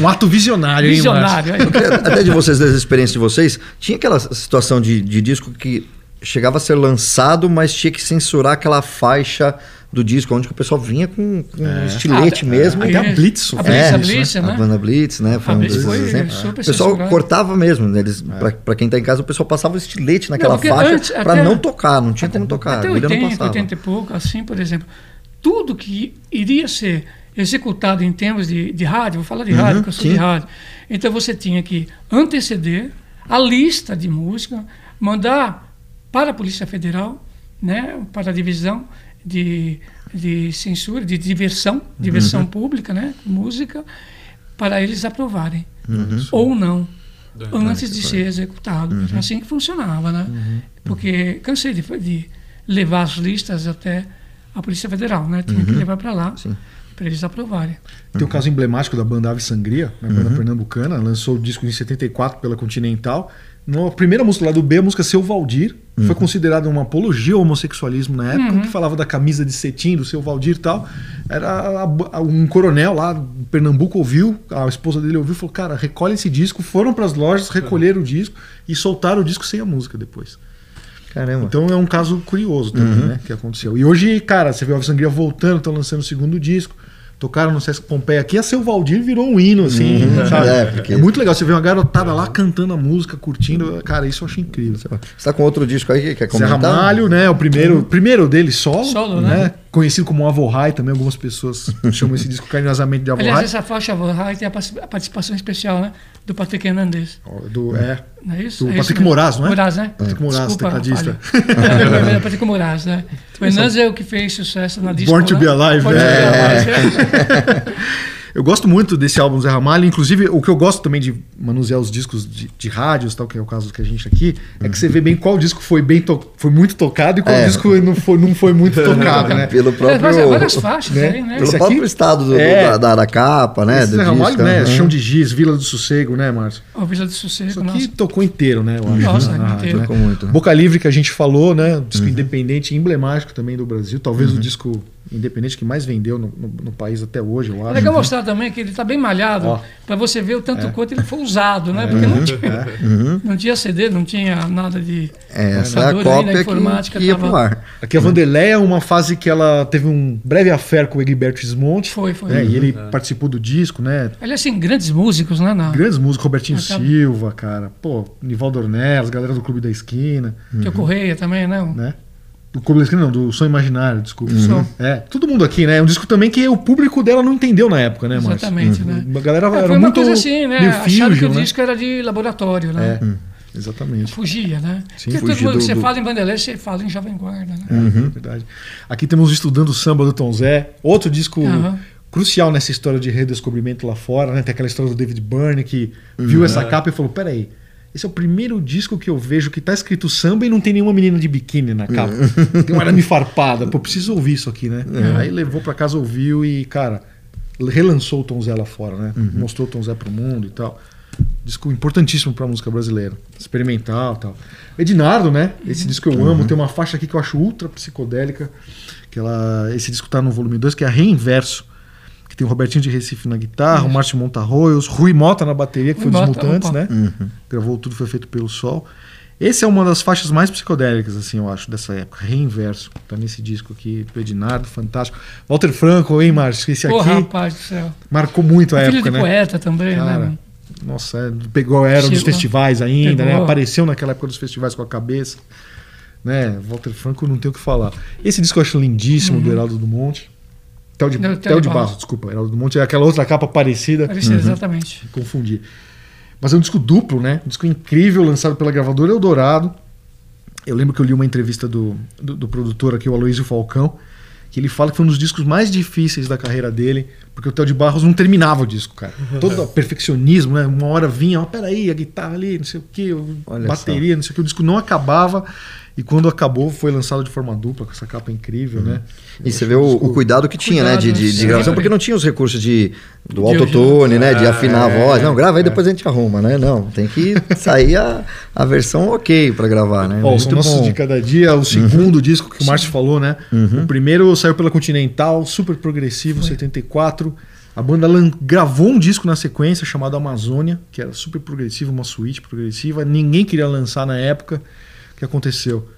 Um ato visionário, hein? Visionário. aí. Eu queria, até de vocês, das experiências de vocês, tinha aquela situação de, de disco que chegava a ser lançado, mas tinha que censurar aquela faixa do disco, onde que o pessoal vinha com, com um estilete Ah, mesmo. Até a Blitz A Blitz, É, a Blitz, A né? banda Blitz, né? Foi A um Blitz foi exemplos. super O pessoal cortava mesmo, né? Eles, pra, pra quem tá em casa, o pessoal passava o estilete naquela porque faixa antes, pra até- não tocar, não tinha como tocar. Até a agulha não 80, passava. 80 e pouco, assim, por exemplo. Tudo que iria ser executado em termos de, de rádio, vou falar de rádio, que eu sou sim. de rádio. Então você tinha que anteceder a lista de música, mandar para a Polícia Federal, né, para a divisão de, de censura, de diversão, diversão pública, né, música, para eles aprovarem. Ou não. Antes de ser executado. Era assim que funcionava, né? Porque cansei de, de levar as listas até a Polícia Federal, né? Tinha que levar para lá Sim. para eles aprovarem. Tem o caso emblemático da banda Ave Sangria, né, banda pernambucana, lançou o disco em 74 pela Continental. Na primeira música lá do B, a música Seu Valdir, foi considerada uma apologia ao homossexualismo na época, que falava da camisa de cetim do Seu Valdir e tal. Era a- a- um coronel lá em Pernambuco ouviu, a esposa dele ouviu e falou: Cara, recolhe esse disco. Foram para as lojas, recolheram o disco e soltaram o disco sem a música depois. Caramba. Então é um caso curioso também, né? Que aconteceu. E hoje, cara, você vê o Sangria voltando, estão lançando o segundo disco. Tocaram no Sesc Pompeia aqui, a Seu Valdir virou um hino, assim, sabe? É, É, porque- muito legal. Você vê uma garotada lá cantando a música, curtindo. Cara, isso eu acho incrível. Você tá com outro disco aí que quer Zé comentar? Ramalho, né? O primeiro, o primeiro dele solo, Solo, né? né? Conhecido como Avorrai, também algumas pessoas chamam esse disco carinhosamente de Aliás, Avorrai. essa faixa Vorrai tem a partic- a participação especial, né? Do Patrick Hernandes. Do, é, Não é isso? do É Patrick isso. Moraes, não é? Moraes, né? Patrick Moraes, Desculpa, tecladista. É, é, é, Patrick Moraes, né? O Hernandes é o que fez sucesso na disco. Born to né? be Alive, Born to é. be Alive, é. Eu gosto muito desse álbum Zé Ramalho, inclusive o que eu gosto também de manusear os discos de, de rádios, tal, que é o caso que a gente aqui, é que você vê bem qual disco foi bem to- foi muito tocado e qual É. disco não foi, não foi muito tocado, né? Pelo próprio, várias- várias faixas né? aí, né? pelo Esse próprio aqui- estado do- do- É. da, da, da capa, né? Do Zé Ramalho, disco, né? né? Chão de Giz, Vila do Sossego, né, Márcio? O Vila do Sossego, Isso aqui nossa. tocou inteiro, né? Eu acho, Nossa, né, na inteiro. né? Tocou muito, né? Boca Livre que a gente falou, né? Disco independente, emblemático também do Brasil. Talvez o disco independente que mais vendeu no, no- no país até hoje, eu É acho. legal mostrar também que ele está bem malhado, para você ver o tanto quanto ele foi usado, né? Porque não tinha, não tinha CD, não tinha nada de. É, essa é a cópia informática que, que ia tava- pro ar. Aqui a Vanderleia é uma fase que ela teve um breve affair com o Egberto Gismonti. Foi, foi. né, E ele participou do disco, né? Aliás, assim, grandes músicos, né? Na, Grandes músicos, Robertinho Acaba- Silva, cara. Pô, Nivaldo Ornelas, galera do Clube da Esquina, Teu Correia também, né? né? Do não, do Som Imaginário, desculpa. Som. É, todo mundo aqui, né? É um disco também que o público dela não entendeu na época, né, Márcio? Exatamente, né? A galera É, era foi uma muito coisa assim, né? Acharam que o né? disco era de laboratório, né? É, exatamente. Fugia, né? Sim, Porque todo fugir mundo do- que você do- fala em Vanderlei, você fala em Jovem Guarda, né? É, verdade. Aqui temos o Estudando o Samba do Tom Zé, outro disco Aham. crucial nessa história de redescobrimento lá fora, né? Tem aquela história do David Byrne que viu essa capa e falou: peraí. Esse é o primeiro disco que eu vejo que tá escrito samba e não tem nenhuma menina de biquíni na capa. Tem uma arame farpada. Pô, preciso ouvir isso aqui, né? Aí levou pra casa, ouviu e, cara, relançou o Tom Zé lá fora, né? Mostrou o Tom Zé pro mundo e tal. Disco importantíssimo pra música brasileira. Experimental e tal. Ednardo, né? Esse disco eu amo. Tem uma faixa aqui que eu acho ultra psicodélica. Que ela, esse disco tá no volume 2, que é a Reinverso. Que tem o Robertinho de Recife na guitarra, o Márcio Montarroios, Rui Mota na bateria, que foi Rui dos Mota, Mutantes, opa. né? Gravou Tudo Foi Feito Pelo Sol. Esse é uma das faixas mais psicodélicas, assim, eu acho, dessa época. Reinverso. Tá nesse disco aqui, do Ednardo, fantástico. Walter Franco, hein, Márcio? Esse Pô, aqui rapaz do céu. marcou muito a Filho época, de né? poeta também, Cara, né? Nossa, é, pegou a era dos festivais ainda, né? Pegou. Apareceu naquela época dos festivais com a cabeça. Né? Walter Franco não tem o que falar. Esse disco eu acho lindíssimo, do Heraldo do Monte. Tel de, Tel Theo de de Barros, Barros. desculpa. Heraldo do Monte é aquela outra capa parecida. Parecia exatamente. Confundi. Mas é um disco duplo, né? Um disco incrível, lançado pela gravadora Eldorado. Eu lembro que eu li uma entrevista do, do, do produtor aqui, o Aloysio Falcão, que ele fala que foi um dos discos mais difíceis da carreira dele, porque o Theo de Barros não terminava o disco, cara. Todo o perfeccionismo, né? Uma hora vinha, ó, peraí, a guitarra ali, não sei o que, Olha bateria, não sei o que, o disco não acabava. E quando acabou, foi lançado de forma dupla, com essa capa incrível, né? E você vê o, o cuidado que tinha, né, de, de, de gravação, porque não tinha os recursos de, do autotune, né, de é, afinar a voz. Não, grava aí, é. depois a gente arruma, né? Não, tem que sair a, a versão ok pra gravar, né? Ó, Muito são nossos bom. de cada dia, o segundo disco que o Márcio falou, né? Uhum. O primeiro saiu pela Continental, super progressivo, 74. A banda gravou um disco na sequência chamado Amazônia, que era super progressivo, uma suíte progressiva. Ninguém queria lançar na época. O que aconteceu?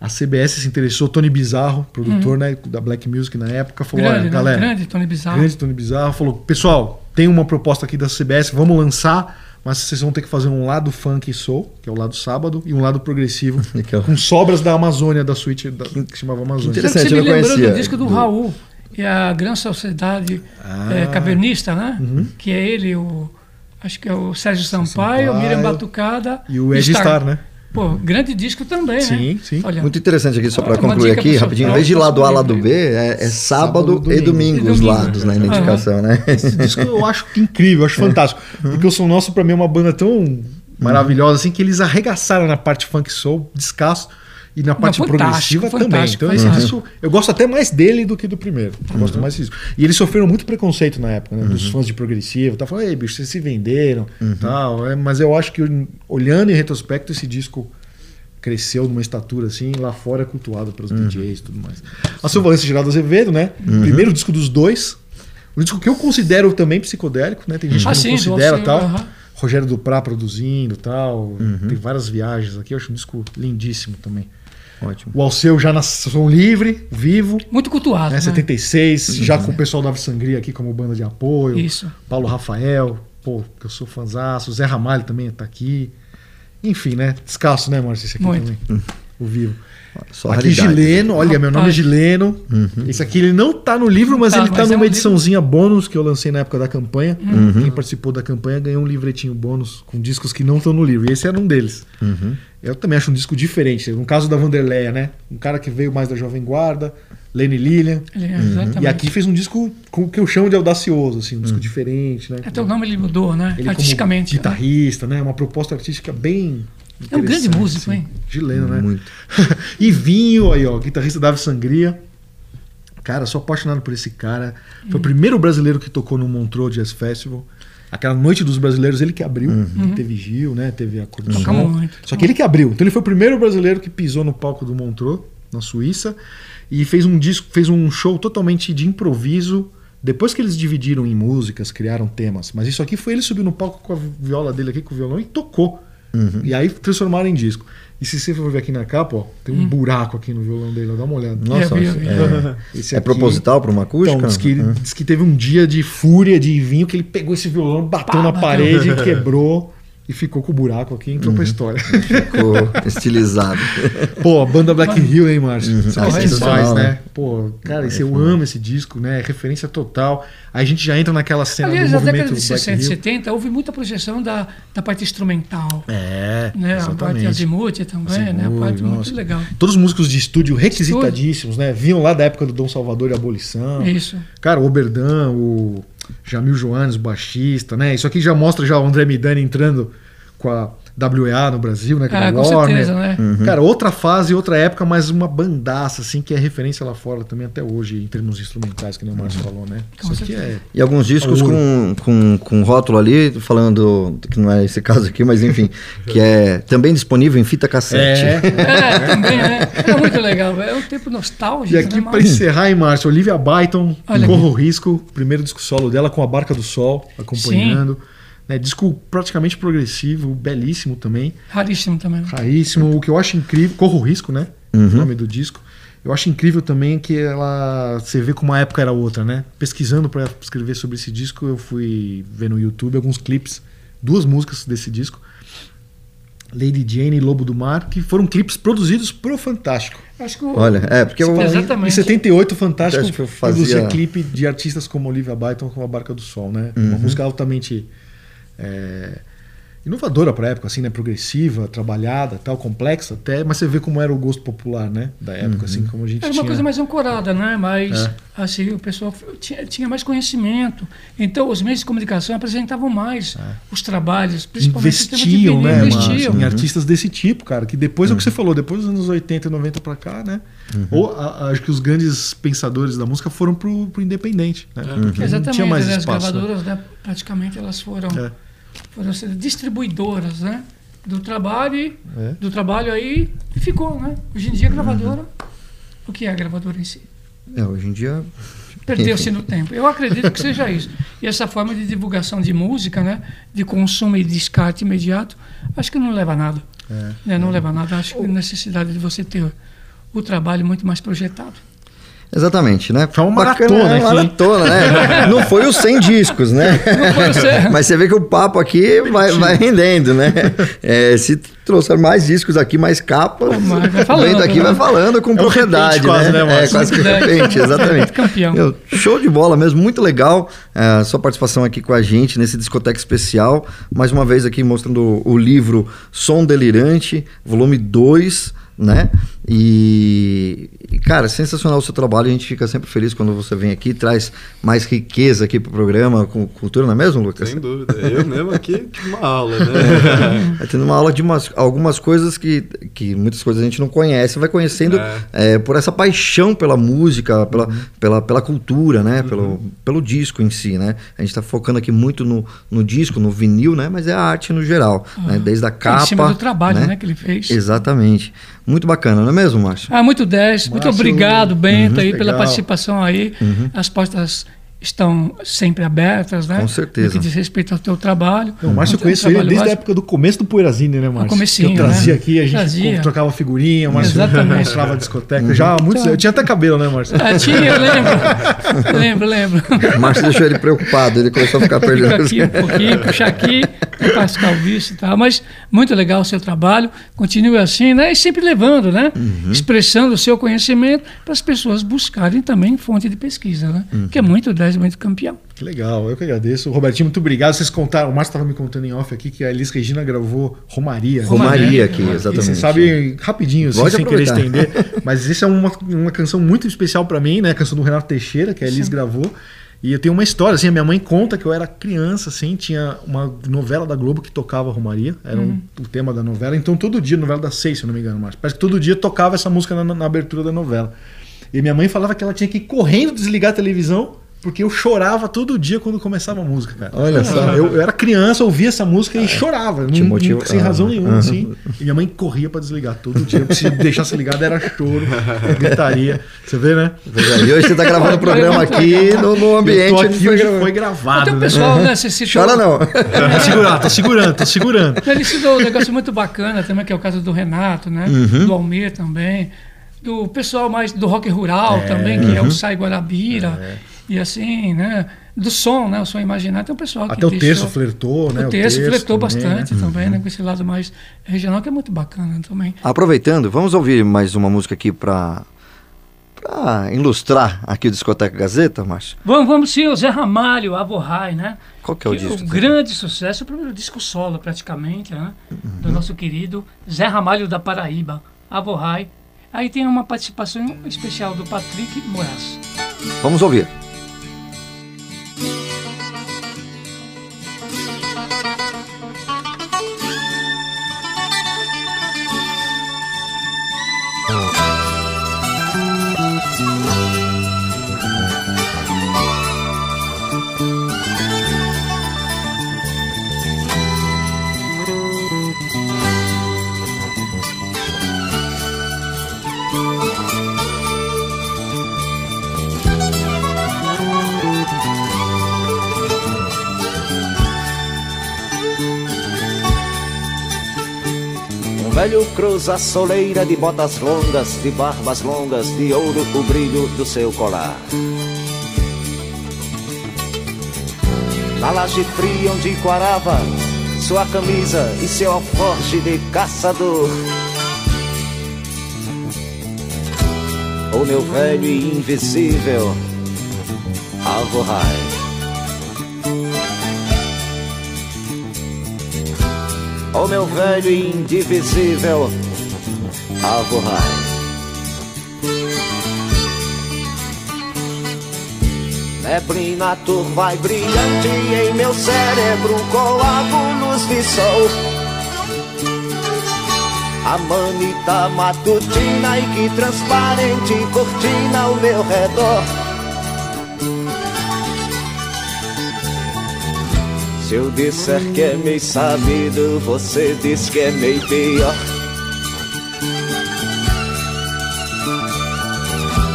A CBS se interessou, Tony Bizarro, produtor Uhum. né, da Black Music na época, falou: Grande, olha, né? galera. Grande Tony Bizarro. Grande Tony Bizarro falou: pessoal, tem uma proposta aqui da CBS, vamos lançar, mas vocês vão ter que fazer um lado funk e soul, que é o lado sábado, e um lado progressivo, com sobras da Amazônia, da suíte da, que chamava Amazônia. Você me lembrou do disco do Raul, e a Grande Sociedade Ah. é, Cavernista, né? Uhum. Que é ele, o. Acho que é o Sérgio Sampaio, Sampaio. o Miriam Batucada. E o Ed Star, né? Pô, grande disco também, Sim, né? sim. Olha, Muito interessante aqui, só para concluir aqui, rapidinho. Em vez de lado A, lado. B, é, é sábado, Sábado e e domingo, domingo. os lados na Aham. identificação, né? Esse disco eu acho incrível, eu acho fantástico. Porque o Som Nosso, pra mim, é uma banda tão maravilhosa assim que eles arregaçaram na parte funk soul, descasso. E na parte fantástico, progressiva também. fantástico, Então, sentido. disco, eu gosto até mais dele do que do primeiro. Eu gosto mais disso. E eles sofreram muito preconceito na época, né? Dos fãs de progressivo. Tá falando, ei, bicho, vocês se venderam tal. É, mas eu acho que, olhando em retrospecto, esse disco cresceu numa estatura assim, lá fora é cultuado pelos DJs e tudo mais. A Sua Valência Geraldo Azevedo, né? Uhum. Primeiro disco dos dois. O disco que eu considero também psicodélico, né? Tem gente que Ah, não sim, do considera tal. aham. Rogério Duprá produzindo tal. Uhum. Tem várias viagens aqui. Eu acho um disco lindíssimo também. Ótimo. O Alceu já na Som Livre, vivo. Muito cultuado. Né, né? 76, já com o pessoal da Ave Sangria aqui como banda de apoio. Isso. Paulo Rafael, pô, que eu sou fãzaço. Zé Ramalho também tá aqui. Enfim, né? Descasso, né, Márcio? Esse aqui Muito. também. O vivo. Só aqui. Gileno, olha, meu nome é Rapaz. Gileno. Esse aqui ele não tá no livro, mas Tá, ele tá mas é numa um ediçãozinha bônus que eu lancei na época da campanha. Uhum. Quem participou da campanha ganhou um livretinho bônus com discos que não estão no livro. E esse era um deles. Uhum. Eu também acho um disco diferente. No caso da Vanderleia, né? Um cara que veio mais da Jovem Guarda, Lenny Lilian. Ele- exatamente. E aqui fez um disco com o que eu chamo de audacioso, assim, um disco diferente, né? Até o nome ele mudou, né? Ele Artisticamente. como guitarrista, né? Uma proposta artística bem É um grande músico, hein? Gileno, né? Muito. e Vinho, aí, ó, guitarrista da Ave Sangria. Cara, sou apaixonado por esse cara. Foi o primeiro brasileiro que tocou no Montreux Jazz Festival. Aquela noite dos brasileiros, ele que abriu. Teve Gil, né? Teve a Cor do Tocamos Som. muito. Só que ele que abriu. Então ele foi o primeiro brasileiro que pisou no palco do Montreux, na Suíça, e fez um disco, fez um show totalmente de improviso. Depois que eles dividiram em músicas, criaram temas. Mas isso aqui foi ele subir no palco com a viola dele aqui, com o violão, e tocou. E aí transformaram em disco. E se você for ver aqui na capa, ó, tem um buraco aqui no violão dele, dá uma olhada. Nossa, é, Esse é aqui- proposital para uma acústica? Então, diz que, Uhum. diz que teve um dia de fúria, de vinho, que ele pegou esse violão, bateu Pá, na bateu. parede, quebrou e ficou com o buraco aqui e entrou pra história. Ficou estilizado. Pô, a banda Black Hill, hein, Márcio? Você Ah, conhece sensacional, demais, né? Pô, cara, esse, eu amo esse disco, né? Referência total. Aí a gente já entra naquela cena Aliás, do na movimento década de Black 60 e Hill. 70 houve muita projeção da, da parte instrumental. É, né? A parte exatamente. azimuth também, né? A Azimuth, parte nossa. muito legal. Todos os músicos de estúdio requisitadíssimos, né? Vinham lá da época do Dom Salvador e Abolição. Isso. Cara, o Oberdan, o Jamil Joanes, baixista, né? Isso aqui já mostra já o André Midani entrando com a WEA no Brasil, né? Com Ah, a com Warner. certeza, né? Uhum. Cara, outra fase, outra época, mas uma bandaça, assim, que é referência lá fora também até hoje, em termos instrumentais, que nem o Márcio falou, né? Com Isso aqui é. E alguns discos Ouro. com, com, com rótulo ali, falando que não é esse caso aqui, mas enfim, que é também disponível em fita cassete. É, também, né? É muito legal. É um tempo nostálgico. E aqui, né, pra encerrar, hein, Márcio, Olivia Byton, Corro Risco, primeiro disco solo dela com a Barca do Sol, acompanhando. Né, disco praticamente progressivo, belíssimo também. Raríssimo também. Raríssimo. O que eu acho incrível, Corro o Risco, né? Uhum. O nome do disco. Eu acho incrível também que ela. Você vê como uma época era outra, né? Pesquisando para escrever sobre esse disco, eu fui ver no YouTube alguns clipes, duas músicas desse disco. Lady Jane e Lobo do Mar, que foram clipes produzidos pro Fantástico. Acho que o- Olha, é, porque eu. Exatamente. Em 78, o Fantástico eu produzia fazia- clipe de artistas como Olivia Byton com a Barca do Sol, né? Uma Uhum. música altamente é, inovadora pra época, assim, né? Progressiva, trabalhada, tal, complexa até, mas você vê como era o gosto popular, né? Da época, assim, como a gente Era uma tinha. coisa mais ancorada, né? Mas É. assim, o pessoal tinha, tinha mais conhecimento. Então, os meios de comunicação apresentavam mais os trabalhos, principalmente investiam, né, investiam. Márcio, em artistas desse tipo, cara, que depois é o que você falou, depois dos anos 80 e 90 pra cá, né? Ou a- a- acho que os grandes pensadores da música foram pro, pro independente, né? Porque não Exatamente, tinha mais né? as espaço. né? gravadoras, né, praticamente, elas foram, É. foram ser distribuidoras, né? Do trabalho, e- É. do trabalho aí e ficou, né? Hoje em dia a gravadora, o que é a gravadora em si? É, hoje em dia. Perdeu-se no tempo. Eu acredito que seja isso. E essa forma de divulgação de música, né? De consumo e descarte imediato, acho que não leva a nada. É. né, Não leva a nada. Acho que a necessidade de você ter o trabalho muito mais projetado. Exatamente, né? Foi uma Bacana, maratona né? Maratona, né? Não foi os 100 discos, né? Não foi os 100. Mas você vê que o papo aqui vai, vai rendendo, né? É, se trouxer mais discos aqui, mais capas, o falando, vento aqui né? vai falando com É propriedade, repente quase, né? né, é, quase que repente, exatamente. Campeão. Meu, show de bola mesmo, muito legal é, a sua participação aqui com a gente nesse discoteca especial. Mais uma vez aqui mostrando o livro Som Delirante, volume 2, né? E, cara, sensacional o seu trabalho. A gente fica sempre feliz quando você vem aqui, traz mais riqueza aqui pro programa, com cultura, não é mesmo, Lucas? Sem dúvida. Eu mesmo aqui tive uma aula, né? Vai tendo uma aula de umas, algumas coisas que, que muitas coisas a gente não conhece, vai conhecendo É. é, por essa paixão pela música, pela, pela, pela cultura, né? Pelo, pelo disco em si, né? A gente está focando aqui muito no, no disco, no vinil, né? Mas é a arte no geral, né? Desde a capa. em cima do trabalho, né, que ele fez. Exatamente. Muito bacana, não é mesmo, Márcio? Ah, muito 10. Muito Márcio, obrigado, Bento, aí, pela participação aí. As portas estão sempre abertas, né? Com certeza. No que diz respeito ao teu trabalho. O Márcio eu conheço ele desde a época do começo do Poeirazine, né, Márcio? comecinho, que eu trazia né? aqui, a gente Trazia. trocava figurinha, o Márcio Exatamente. Uhum. mostrava a discoteca. Já há muitos Então- Eu tinha até cabelo, né, Márcio? Ah, tinha, eu lembro. lembro, lembro. O Márcio deixou ele preocupado, ele começou a ficar perdendo. Aqui um pouquinho, puxar aqui, para ficar o visto e tal. Mas muito legal o seu trabalho. Continue assim, né? E sempre levando, né? Uhum. Expressando o seu conhecimento para as pessoas buscarem também fonte de pesquisa, né? Uhum. Que é muito 10, muito campeão. Que legal, eu que agradeço. Robertinho, muito obrigado. Vocês contaram, o Márcio estava me contando em off aqui que a Elis Regina gravou Romaria. Romaria aqui, E exatamente. Você sabe, rapidinho, assim, sem querer estender, mas essa é uma, uma canção muito especial para mim, né? A canção do Renato Teixeira, que a Elis gravou. E eu tenho uma história, assim, a minha mãe conta que eu era criança, assim, tinha uma novela da Globo que tocava Romaria, era um- o tema da novela. Então todo dia, novela das seis, se eu não me engano, Márcio. Parece que todo dia tocava essa música na, na abertura da novela. E minha mãe falava que ela tinha que ir correndo desligar a televisão, porque eu chorava todo dia quando começava a música, cara. Olha só. Eu, eu era criança, ouvia essa música e chorava. Te não- não- sem razão ah, nenhuma, ah. assim. E minha mãe corria pra desligar todo dia. Se deixasse ligado era choro, gritaria. Você vê, né? E hoje você está gravando o programa aqui no, no ambiente eu tô onde aqui foi gravado. Até gravado, o né? pessoal, né? Você citou, Chora não. Tô segurando, tô segurando, tô segurando. Ele citou um negócio muito bacana também, que é o caso do Renato, né? Uhum. Do Almir também. Do pessoal mais do rock rural também, que é uhum. o Sai Guarabira. E assim, né? Do som, né? O som imaginário. Tem um pessoal que Até o deixou- texto flertou, né? O texto flertou também, bastante né? também, né? Com esse lado mais regional, que é muito bacana também. Aproveitando, vamos ouvir mais uma música aqui para para ilustrar aqui o Discoteca Gazeta, Márcio. Vamos, vamos sim, o Zé Ramalho, Avorrai, né? Qual que é o Que disco? O grande sucesso, o primeiro disco solo praticamente, né? Do nosso querido Zé Ramalho da Paraíba, Avorrai. Aí tem uma participação especial do Patrick Moraes. Vamos ouvir. Velho cruza soleira de botas longas, de barbas longas, de ouro o brilho do seu colar. Na laje fria onde quarava, sua camisa e seu alforje de caçador. O meu velho e invisível Alvorrai. O meu velho e indivisível Alvorrai. Neblina turva e brilhante em meu cérebro coágulos de sol. A manita matutina e que transparente cortina ao meu redor. Se eu disser que é meio sabido, você diz que é meio pior.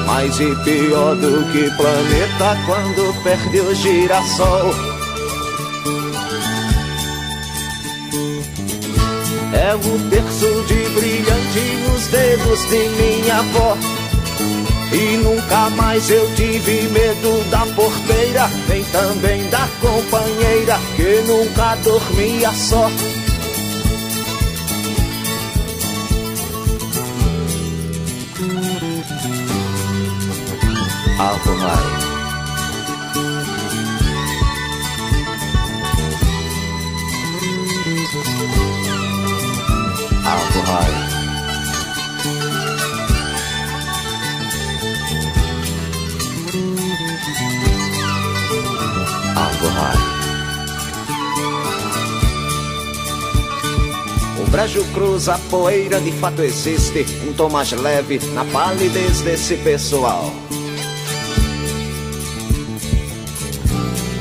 Mais e pior do que planeta quando perde o girassol. É o terço de brilhante nos dedos de minha avó. E nunca mais eu tive medo da porteira, nem também da companheira que nunca dormia só. Alvorrai. Alvorrai. Brejo cruza a poeira, de fato existe um tom mais leve na palidez desse pessoal.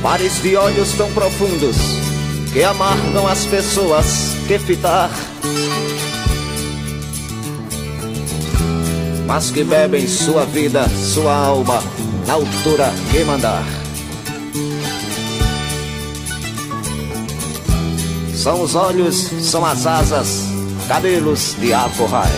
Pares de olhos tão profundos que amargam as pessoas que fitar. Mas que bebem sua vida, sua alma, na altura que mandar. São os olhos, são as asas, cabelos de Aforrai.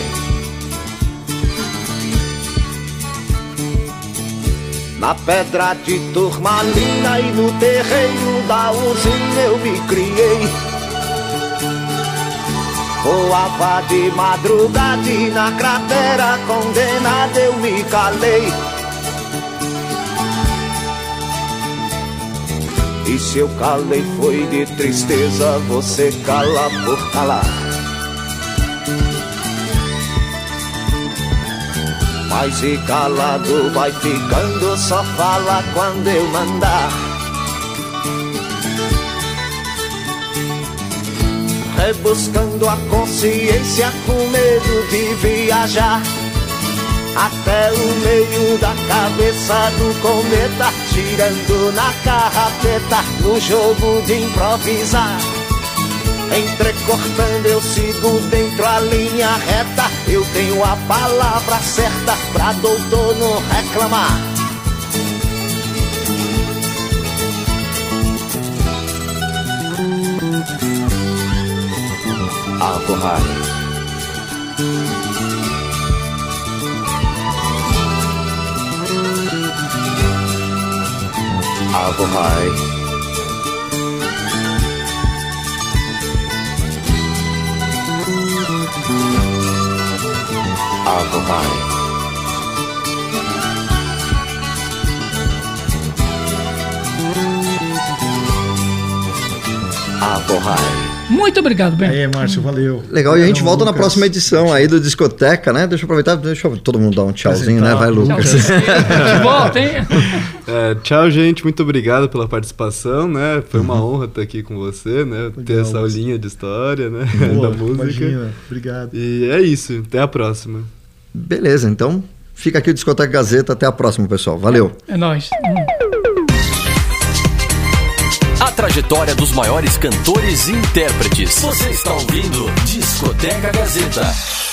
Na pedra de turmalina e no terreiro da usina eu me criei. Voava de madrugada e na cratera condenada eu me calei. Se eu calei foi de tristeza, você cala por calar. Mas e calado vai ficando, só fala quando eu mandar. Rebuscando a consciência com medo de viajar. Até o meio da cabeça do cometa, girando na carrapeta, no jogo de improvisar. Entrecortando eu sigo dentro a linha reta. Eu tenho a palavra certa pra doutor não reclamar apple pie. Apple. Apple. Muito obrigado, Ben. É, Márcio, valeu. Legal, e a gente Obrigadão, volta na Lucas. próxima edição aí do Discoteca, né? Deixa eu aproveitar, deixa eu- todo mundo dar um tchauzinho, né? Vai, Lucas. De volta, hein? É, tchau, gente. Muito obrigado pela participação, né? Foi uma honra estar aqui com você, né? Ter essa aulinha de história, né? Pô, da música. imagina. Obrigado. E é isso. Até a próxima. Beleza, então fica aqui o Discoteca Gazeta. Até a próxima, pessoal. Valeu. É nóis. Trajetória dos maiores cantores e intérpretes. Você está ouvindo Discoteca Gazeta.